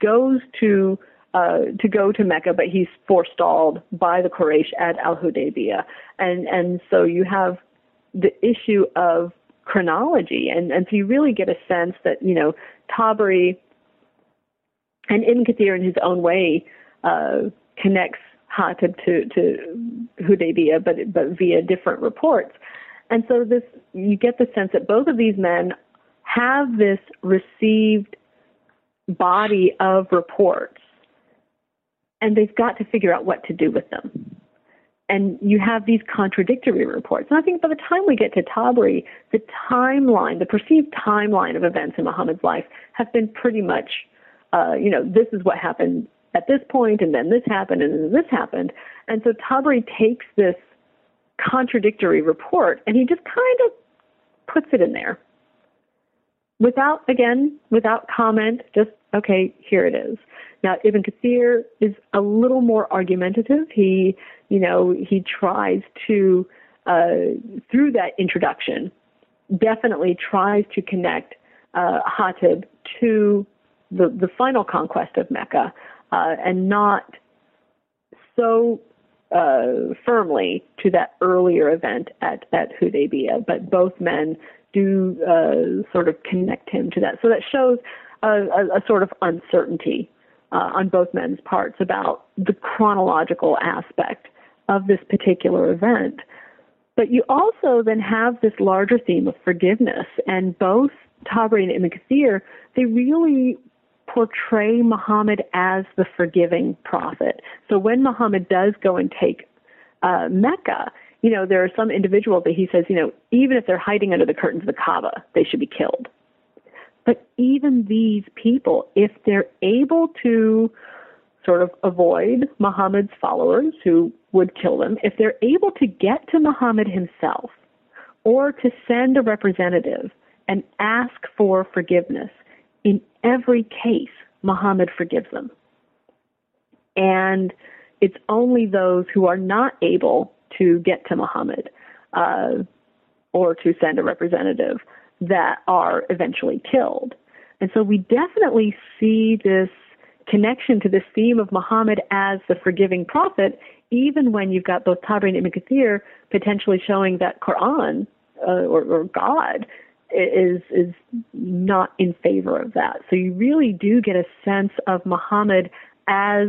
goes to uh, to go to Mecca, but he's forestalled by the Quraysh at Al Hudaybiyah, and and so you have the issue of chronology. And, and so you really get a sense that, you know, Tabari and Ibn Kathir in his own way uh, connects Hatib to, to Hudaybiyah, but, but via different reports. And so this, you get the sense that both of these men have this received body of reports, and they've got to figure out what to do with them and you have these contradictory reports. And I think by the time we get to Tabari, the timeline, the perceived timeline of events in Muhammad's life have been pretty much, uh, you know, this is what happened at this point, and then this happened, and then this happened. And so Tabari takes this contradictory report and he just kind of puts it in there without, again, without comment, just, okay, here it is. Now, Ibn Kathir is a little more argumentative. He you know, he tries to, uh, through that introduction, definitely tries to connect uh, Hatib to the, the final conquest of Mecca uh, and not so uh, firmly to that earlier event at, at Hudaybiyah, but both men do uh, sort of connect him to that. So that shows a, a, a sort of uncertainty uh, on both men's parts about the chronological aspect of this particular event. But you also then have this larger theme of forgiveness, and both Tabari and Ibn Kathir, they really portray Muhammad as the forgiving prophet. So when Muhammad does go and take uh, Mecca, you know, there are some individuals that he says, you know, even if they're hiding under the curtains of the Kaaba, they should be killed. But even these people, if they're able to sort of avoid Muhammad's followers who would kill them, if they're able to get to Muhammad himself or to send a representative and ask for forgiveness, in every case, Muhammad forgives them. And it's only those who are not able to get to Muhammad uh, or to send a representative that are eventually killed. And so we definitely see this connection to this theme of Muhammad as the forgiving prophet, even when you've got both Tabari and Ibn Kathir potentially showing that Quran uh, or, or God is is not in favor of that. So you really do get a sense of Muhammad as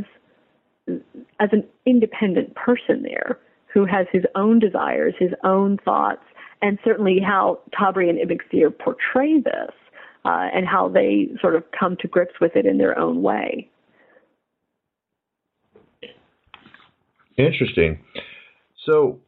as an independent person there who has his own desires, his own thoughts, and certainly how Tabari and Ibn Kathir portray this uh, and how they sort of come to grips with it in their own way. Interesting. So,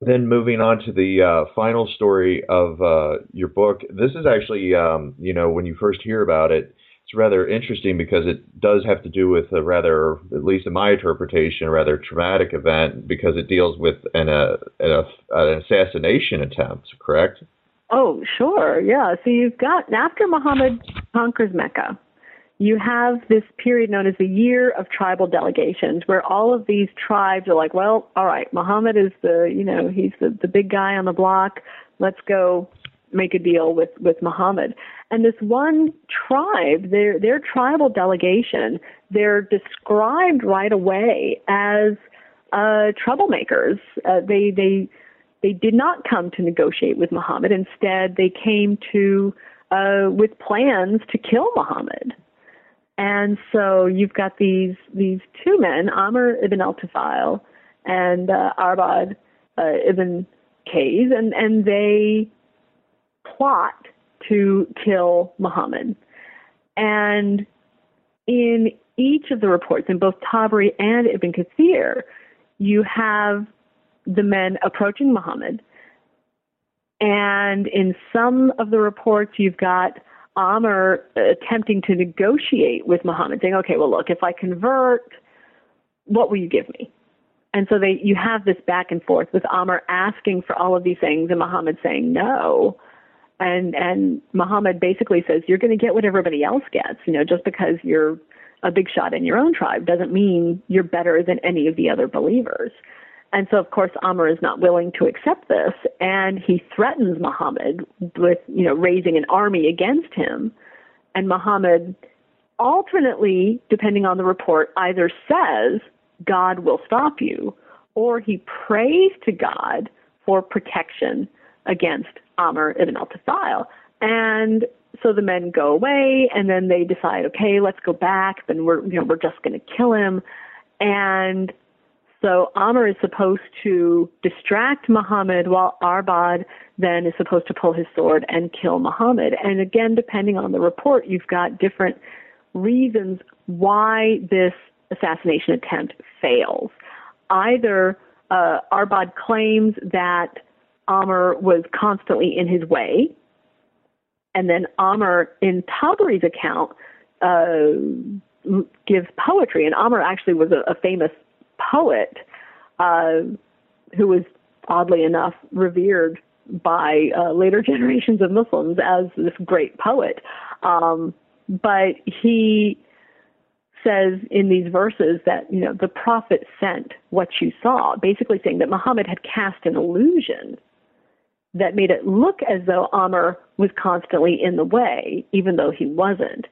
then moving on to the uh, final story of uh, your book, this is actually, um, you know, when you first hear about it, it's rather interesting because it does have to do with a rather, at least in my interpretation, a rather traumatic event because it deals with an, uh, an, an assassination attempt, correct? Oh, sure. Yeah. So you've got, after Muhammad conquers Mecca, you have this period known as the year of tribal delegations where all of these tribes are like, well, all right, Muhammad is the, you know, he's the, the big guy on the block. Let's go make a deal with, with Muhammad. And this one tribe, their, their tribal delegation, they're described right away as uh, troublemakers. Uh, they, they, they did not come to negotiate with Muhammad. Instead, they came to uh, with plans to kill Muhammad. And so you've got these these two men, Amr ibn al-Tufail and uh, Arbad uh, ibn Kays, and, and they plot to kill Muhammad. And in each of the reports, in both Tabari and Ibn Kathir, you have the men approaching Muhammad. And in some of the reports, you've got Amr attempting to negotiate with Muhammad, saying, okay, well, look, if I convert, what will you give me? And so they, you have this back and forth with Amr asking for all of these things and Muhammad saying no. And, and Muhammad basically says, you're going to get what everybody else gets. You know, just because you're a big shot in your own tribe doesn't mean you're better than any of the other believers. And so, of course, Amr is not willing to accept this, and he threatens Muhammad with, you know, raising an army against him. And Muhammad, alternately, depending on the report, either says, God will stop you, or he prays to God for protection against Amr ibn al-Tufail. And so the men go away, and then they decide, okay, let's go back. Then we're, you know, we're just going to kill him. And so Amr is supposed to distract Muhammad while Arbad then is supposed to pull his sword and kill Muhammad. And again, depending on the report, you've got different reasons why this assassination attempt fails. Either uh, Arbad claims that Amr was constantly in his way, and then Amr, in Tabari's account, uh, gives poetry, and Amr actually was a, a famous poet uh, who was oddly enough revered by uh, later generations of Muslims as this great poet. Um, but he says in these verses that you know the prophet sent what you saw, basically saying that Muhammad had cast an illusion that made it look as though Amr was constantly in the way, even though he wasn't.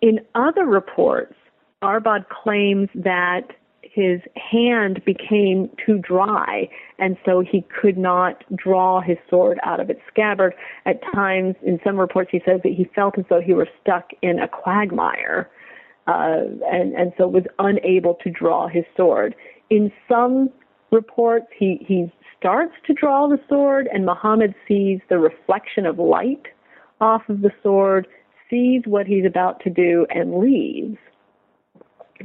In other reports, Arbad claims that his hand became too dry, and so he could not draw his sword out of its scabbard. At times, in some reports, he says that he felt as though he were stuck in a quagmire, uh, and and so was unable to draw his sword. In some reports, he he starts to draw the sword, and Muhammad sees the reflection of light off of the sword, sees what he's about to do, and leaves,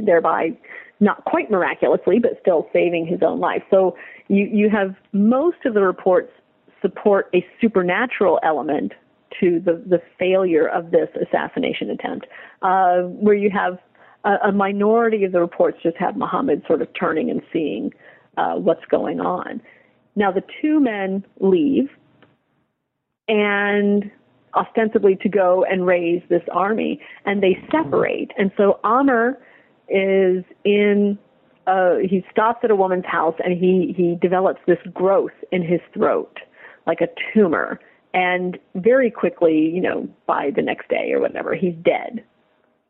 thereby not quite miraculously, but still saving his own life. So you, you have most of the reports support a supernatural element to the, the failure of this assassination attempt, uh, where you have a, a, minority of the reports just have Muhammad sort of turning and seeing uh, what's going on. Now the two men leave and ostensibly to go and raise this army, and they separate. And so Amr is in uh, he stops at a woman's house and he he develops this growth in his throat like a tumor and very quickly you know by the next day or whatever he's dead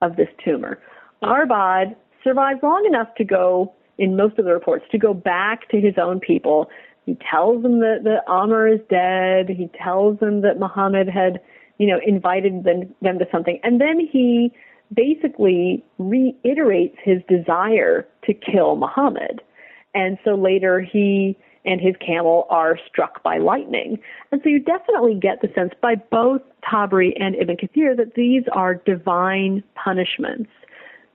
of this tumor arbad survives long enough to go in most of the reports to go back to his own people he tells them that, that Amr is dead he tells them that muhammad had you know invited them, them to something and then he basically reiterates his desire to kill Muhammad. And so later he and his camel are struck by lightning. And so you definitely get the sense by both Tabari and Ibn Kathir that these are divine punishments.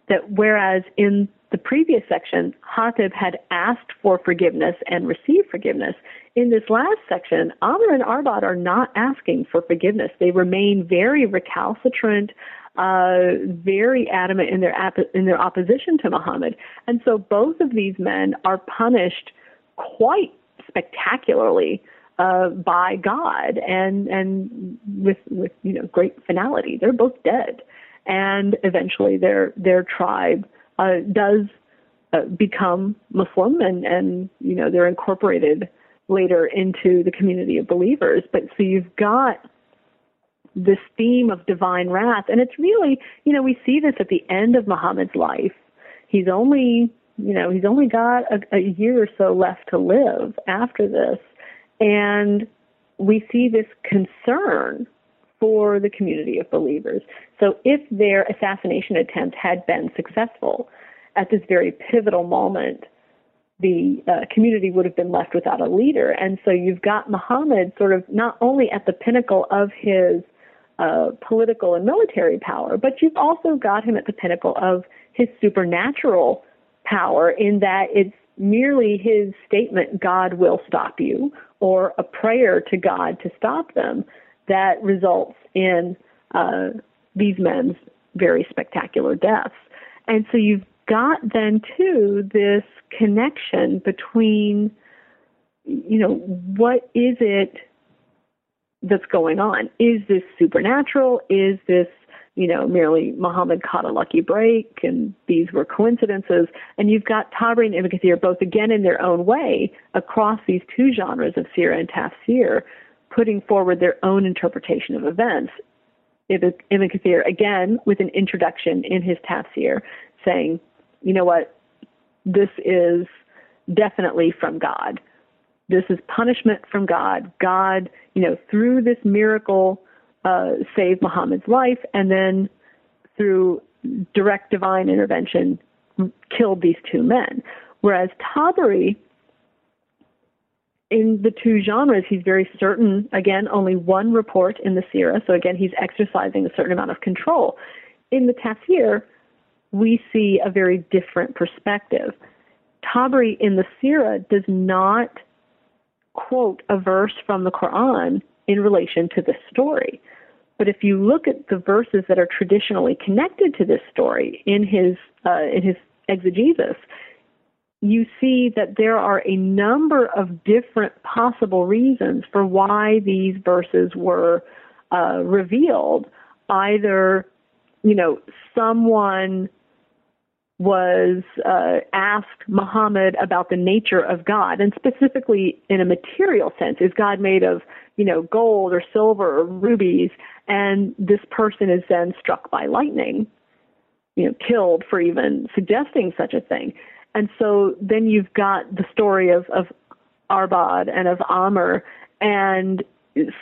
That whereas in the previous section, Hatib had asked for forgiveness and received forgiveness. In this last section, Amr and Arbad are not asking for forgiveness. They remain very recalcitrant, uh, very adamant in their in their opposition to Muhammad, and so both of these men are punished quite spectacularly uh, by God, and and with with you know great finality. They're both dead, and eventually their their tribe uh, does uh, become Muslim, and and you know they're incorporated later into the community of believers. But so you've got this theme of divine wrath. And it's really, you know, we see this at the end of Muhammad's life. He's only, you know, he's only got a, a year or so left to live after this. And we see this concern for the community of believers. So if their assassination attempt had been successful at this very pivotal moment, the uh, community would have been left without a leader. And so you've got Muhammad sort of not only at the pinnacle of his uh, political and military power, but you've also got him at the pinnacle of his supernatural power in that it's merely his statement, God will stop you, or a prayer to God to stop them, that results in uh, these men's very spectacular deaths. And so you've got then too this connection between, you know, what is it that's going on? Is this supernatural? Is this you know, merely Muhammad caught a lucky break and these were coincidences. And you've got Tabari and Ibn Kathir both again in their own way across these two genres of seerah and tafsir, putting forward their own interpretation of events. Ibn, Kathir again with an introduction in his tafsir saying, you know what, this is definitely from God. This is punishment from God. God, you know, through this miracle uh, save Muhammad's life, and then through direct divine intervention, killed these two men. Whereas Tabari, in the two genres, he's very certain, again, only one report in the Sirah, so again, he's exercising a certain amount of control. In the Tafsir, we see a very different perspective. Tabari in the Sirah does not quote a verse from the Quran in relation to this story. But if you look at the verses that are traditionally connected to this story in his uh, in his exegesis, you see that there are a number of different possible reasons for why these verses were uh, revealed. Either, you know, someone was uh, asked Muhammad about the nature of God, and specifically in a material sense, is God made of, you know, gold or silver or rubies? And this person is then struck by lightning, you know, killed for even suggesting such a thing. And so then you've got the story of, of Arbad and of Amr, and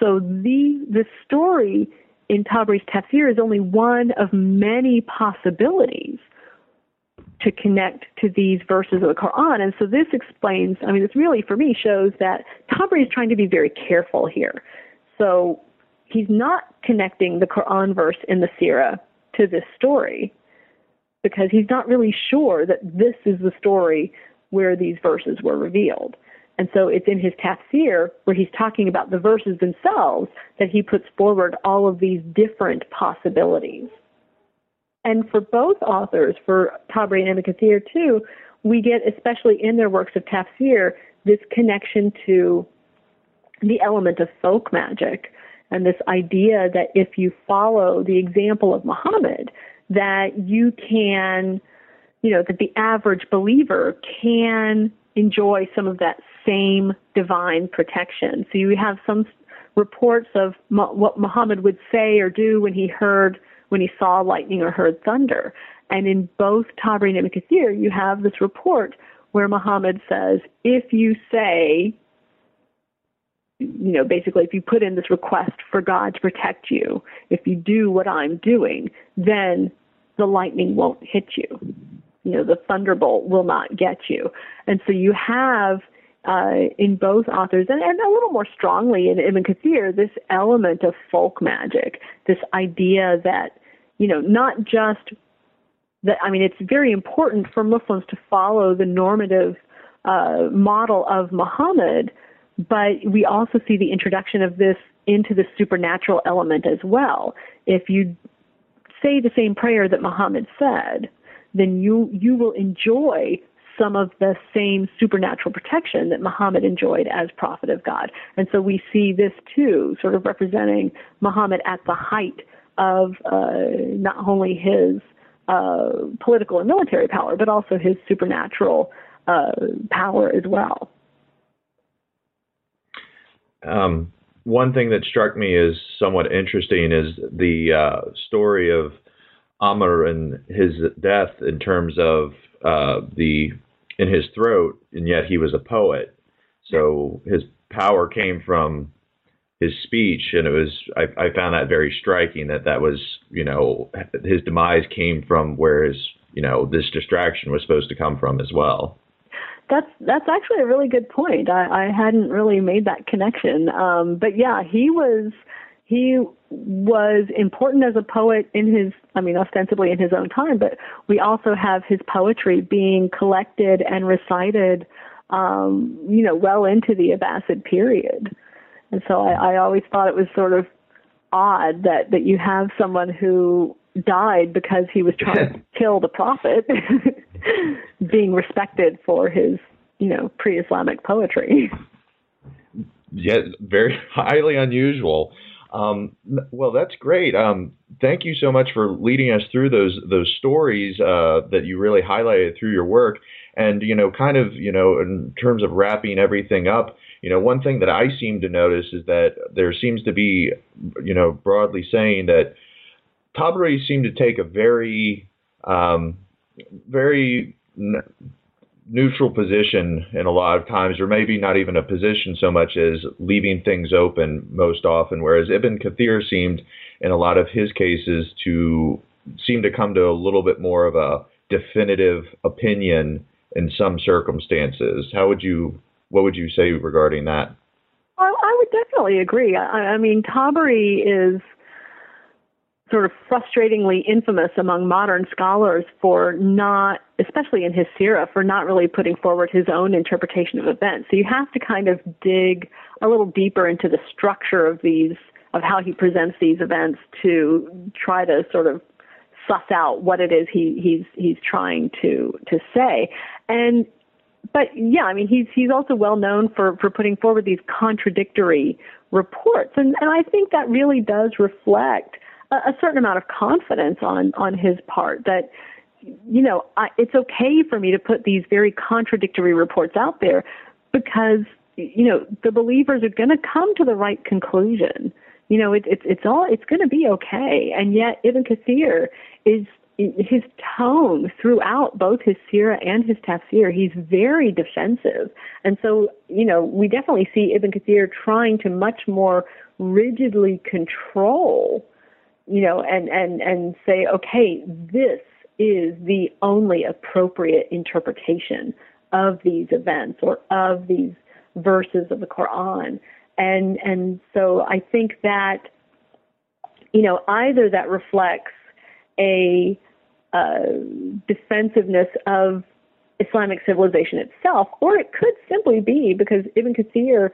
so the the story in Tabari's tafsir is only one of many possibilities to connect to these verses of the Quran. And so this explains, I mean, this really, for me, shows that Tabari is trying to be very careful here. So he's not connecting the Quran verse in the Sirah to this story because he's not really sure that this is the story where these verses were revealed. And so it's in his tafsir where he's talking about the verses themselves that he puts forward all of these different possibilities. And for both authors, for Tabari and Ibn Kathir too, we get, especially in their works of tafsir, this connection to the element of folk magic and this idea that if you follow the example of Muhammad, that you can, you know, that the average believer can enjoy some of that same divine protection. So you have some reports of what Muhammad would say or do when he heard when he saw lightning or heard thunder. And in both Tabari and Ibn Kathir, you have this report where Muhammad says, if you say, you know, basically, if you put in this request for God to protect you, if you do what I'm doing, then the lightning won't hit you. You know, the thunderbolt will not get you. And so you have uh, in both authors, and, and, a little more strongly in Ibn Kathir, this element of folk magic, this idea that, you know, not just that, I mean, it's very important for Muslims to follow the normative uh, model of Muhammad, but we also see the introduction of this into the supernatural element as well. If you say the same prayer that Muhammad said, then you you will enjoy some of the same supernatural protection that Muhammad enjoyed as prophet of God. And so we see this too, sort of representing Muhammad at the height of uh, not only his uh, political and military power, but also his supernatural uh, power as well. Um, one thing that struck me as somewhat interesting is the uh, story of Amr and his death in terms of uh, the in his throat, and yet he was a poet. So his power came from his speech, and it was I, I found that very striking that that was you know his demise came from where his you know this distraction was supposed to come from as well. That's that's actually a really good point. I, I hadn't really made that connection, um, but yeah, he was he was important as a poet in his I mean ostensibly in his own time, but we also have his poetry being collected and recited um, you know, well into the Abbasid period. And so I, I always thought it was sort of odd that, that you have someone who died because he was trying to kill the prophet being respected for his, you know, pre-Islamic poetry. Yeah, very highly unusual. Um, well, that's great. Um, thank you so much for leading us through those those stories uh, that you really highlighted through your work. And you know, kind of you know, in terms of wrapping everything up, you know, one thing that I seem to notice is that there seems to be, you know, broadly saying that Tabari seemed to take a very, um, very n- neutral position in a lot of times, or maybe not even a position so much as leaving things open most often. Whereas Ibn Kathir seemed, in a lot of his cases, to seem to come to a little bit more of a definitive opinion in some circumstances. How would you, what would you say regarding that? I, I would definitely agree. I, I mean, Tabari is sort of frustratingly infamous among modern scholars for not, especially in his Sira, for not really putting forward his own interpretation of events. So you have to kind of dig a little deeper into the structure of these, of how he presents these events to try to sort of suss out what it is he, he's he's trying to to say. And but yeah, I mean he's he's also well known for for putting forward these contradictory reports, and and I think that really does reflect a, certain amount of confidence on on his part that you know I, it's okay for me to put these very contradictory reports out there because you know the believers are going to come to the right conclusion you know, it, it's it's all it's going to be okay. And yet, Ibn Kathir is his tone throughout both his sira and his tafsir, he's very defensive. And so, you know, we definitely see Ibn Kathir trying to much more rigidly control, you know, and, and, and say, okay, this is the only appropriate interpretation of these events or of these verses of the Quran. And and so I think that you know either that reflects a uh, defensiveness of Islamic civilization itself, or it could simply be because Ibn Kathir,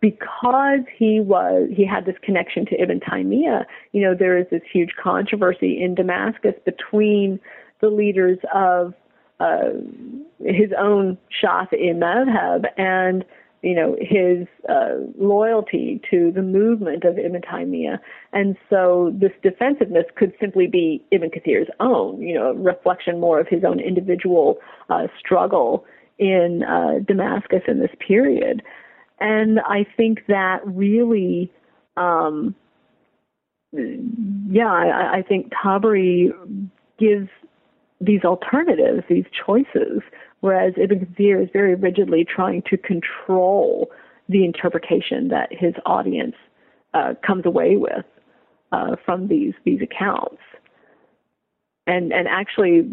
because he was he had this connection to Ibn Taymiyyah, you know, there is this huge controversy in Damascus between the leaders of uh, his own Shafi'i madhab and you know, his uh, loyalty to the movement of Ibn Taymiyyah. And so this defensiveness could simply be Ibn Kathir's own, you know, reflection more of his own individual uh, struggle in uh, Damascus in this period. And I think that really, um, yeah, I, I think Tabari gives these alternatives, these choices whereas Ibn Kathir is very rigidly trying to control the interpretation that his audience uh, comes away with uh, from these these accounts. And and actually,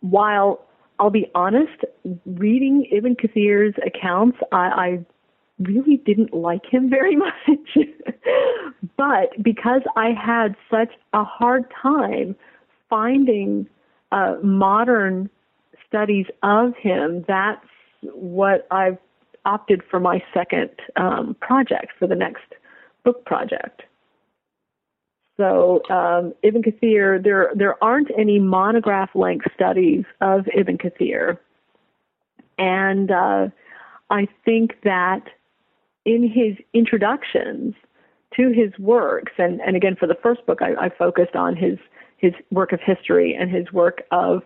while I'll be honest, reading Ibn Kathir's accounts, I, I really didn't like him very much. but because I had such a hard time finding uh, modern studies of him, that's what I've opted for my second um, project, for the next book project. So um, Ibn Kathir, there there aren't any monograph length studies of Ibn Kathir, and uh, I think that in his introductions to his works, and, and again for the first book, I, I focused on his his work of history and his work of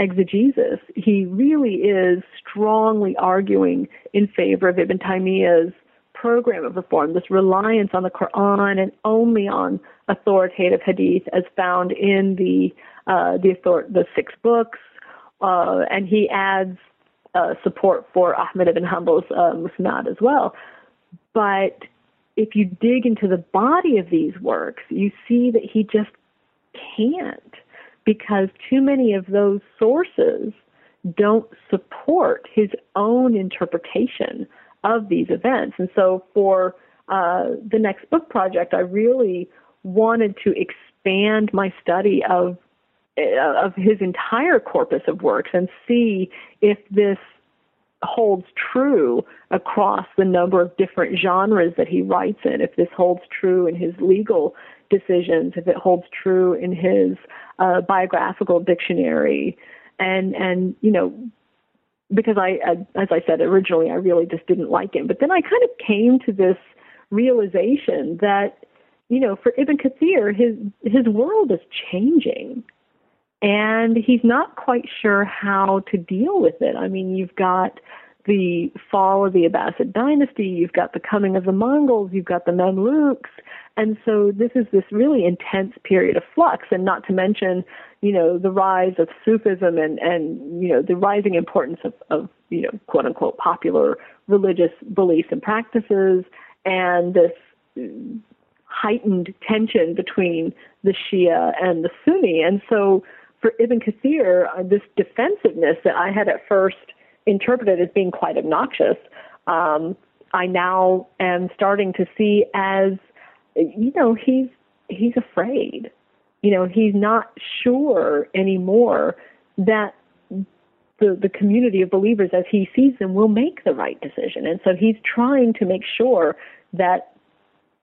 exegesis, he really is strongly arguing in favor of Ibn Taymiyyah's program of reform, this reliance on the Quran and only on authoritative hadith as found in the uh, the, author- the six books, uh, and he adds uh, support for Ahmed ibn Hanbal's uh, Musnad as well. But if you dig into the body of these works, you see that he just can't because too many of those sources don't support his own interpretation of these events. And so for uh, the next book project, I really wanted to expand my study of uh, of his entire corpus of works and see if this holds true across the number of different genres that he writes in, if this holds true in his legal decisions, if it holds true in his uh, biographical dictionary, and and you know because I, as I said originally, I really just didn't like him. But then I kind of came to this realization that, you know, for Ibn Kathir, his his world is changing, and he's not quite sure how to deal with it. I mean, you've got the fall of the Abbasid dynasty, you've got the coming of the Mongols, you've got the Mamluks, and so this is this really intense period of flux, and not to mention, you know, the rise of Sufism and, and you know, the rising importance of, of, you know, quote unquote popular religious beliefs and practices, and this heightened tension between the Shia and the Sunni. And so for Ibn Kathir, uh, this defensiveness that I had at first interpreted as being quite obnoxious, um, I now am starting to see as you know, he's he's afraid. You know, he's not sure anymore that the the community of believers as he sees them will make the right decision. And so he's trying to make sure that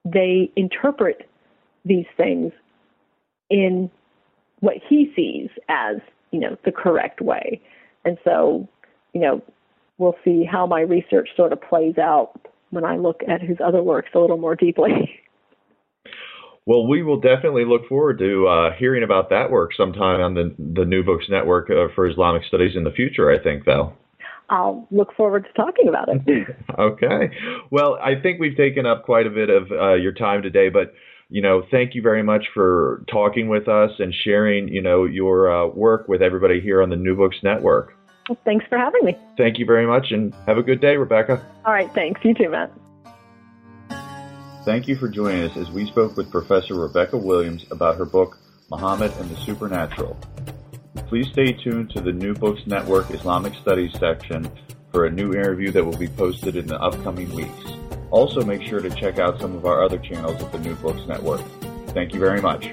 they interpret these things in what he sees as, you know, the correct way. And so, you know, we'll see how my research sort of plays out when I look at his other works a little more deeply. Well, we will definitely look forward to uh, hearing about that work sometime on the the New Books Network uh, for Islamic Studies in the future. I think, though. I'll look forward to talking about it. okay. Well, I think we've taken up quite a bit of uh, your time today, but you know, thank you very much for talking with us and sharing, you know, your uh, work with everybody here on the New Books Network. Well, thanks for having me. Thank you very much, and have a good day, Rebecca. All right. Thanks. You too, Matt. Thank you for joining us as we spoke with Professor Rebecca Williams about her book, Muhammad and the Supernatural. Please stay tuned to the New Books Network Islamic Studies section for a new interview that will be posted in the upcoming weeks. Also make sure to check out some of our other channels at the New Books Network. Thank you very much.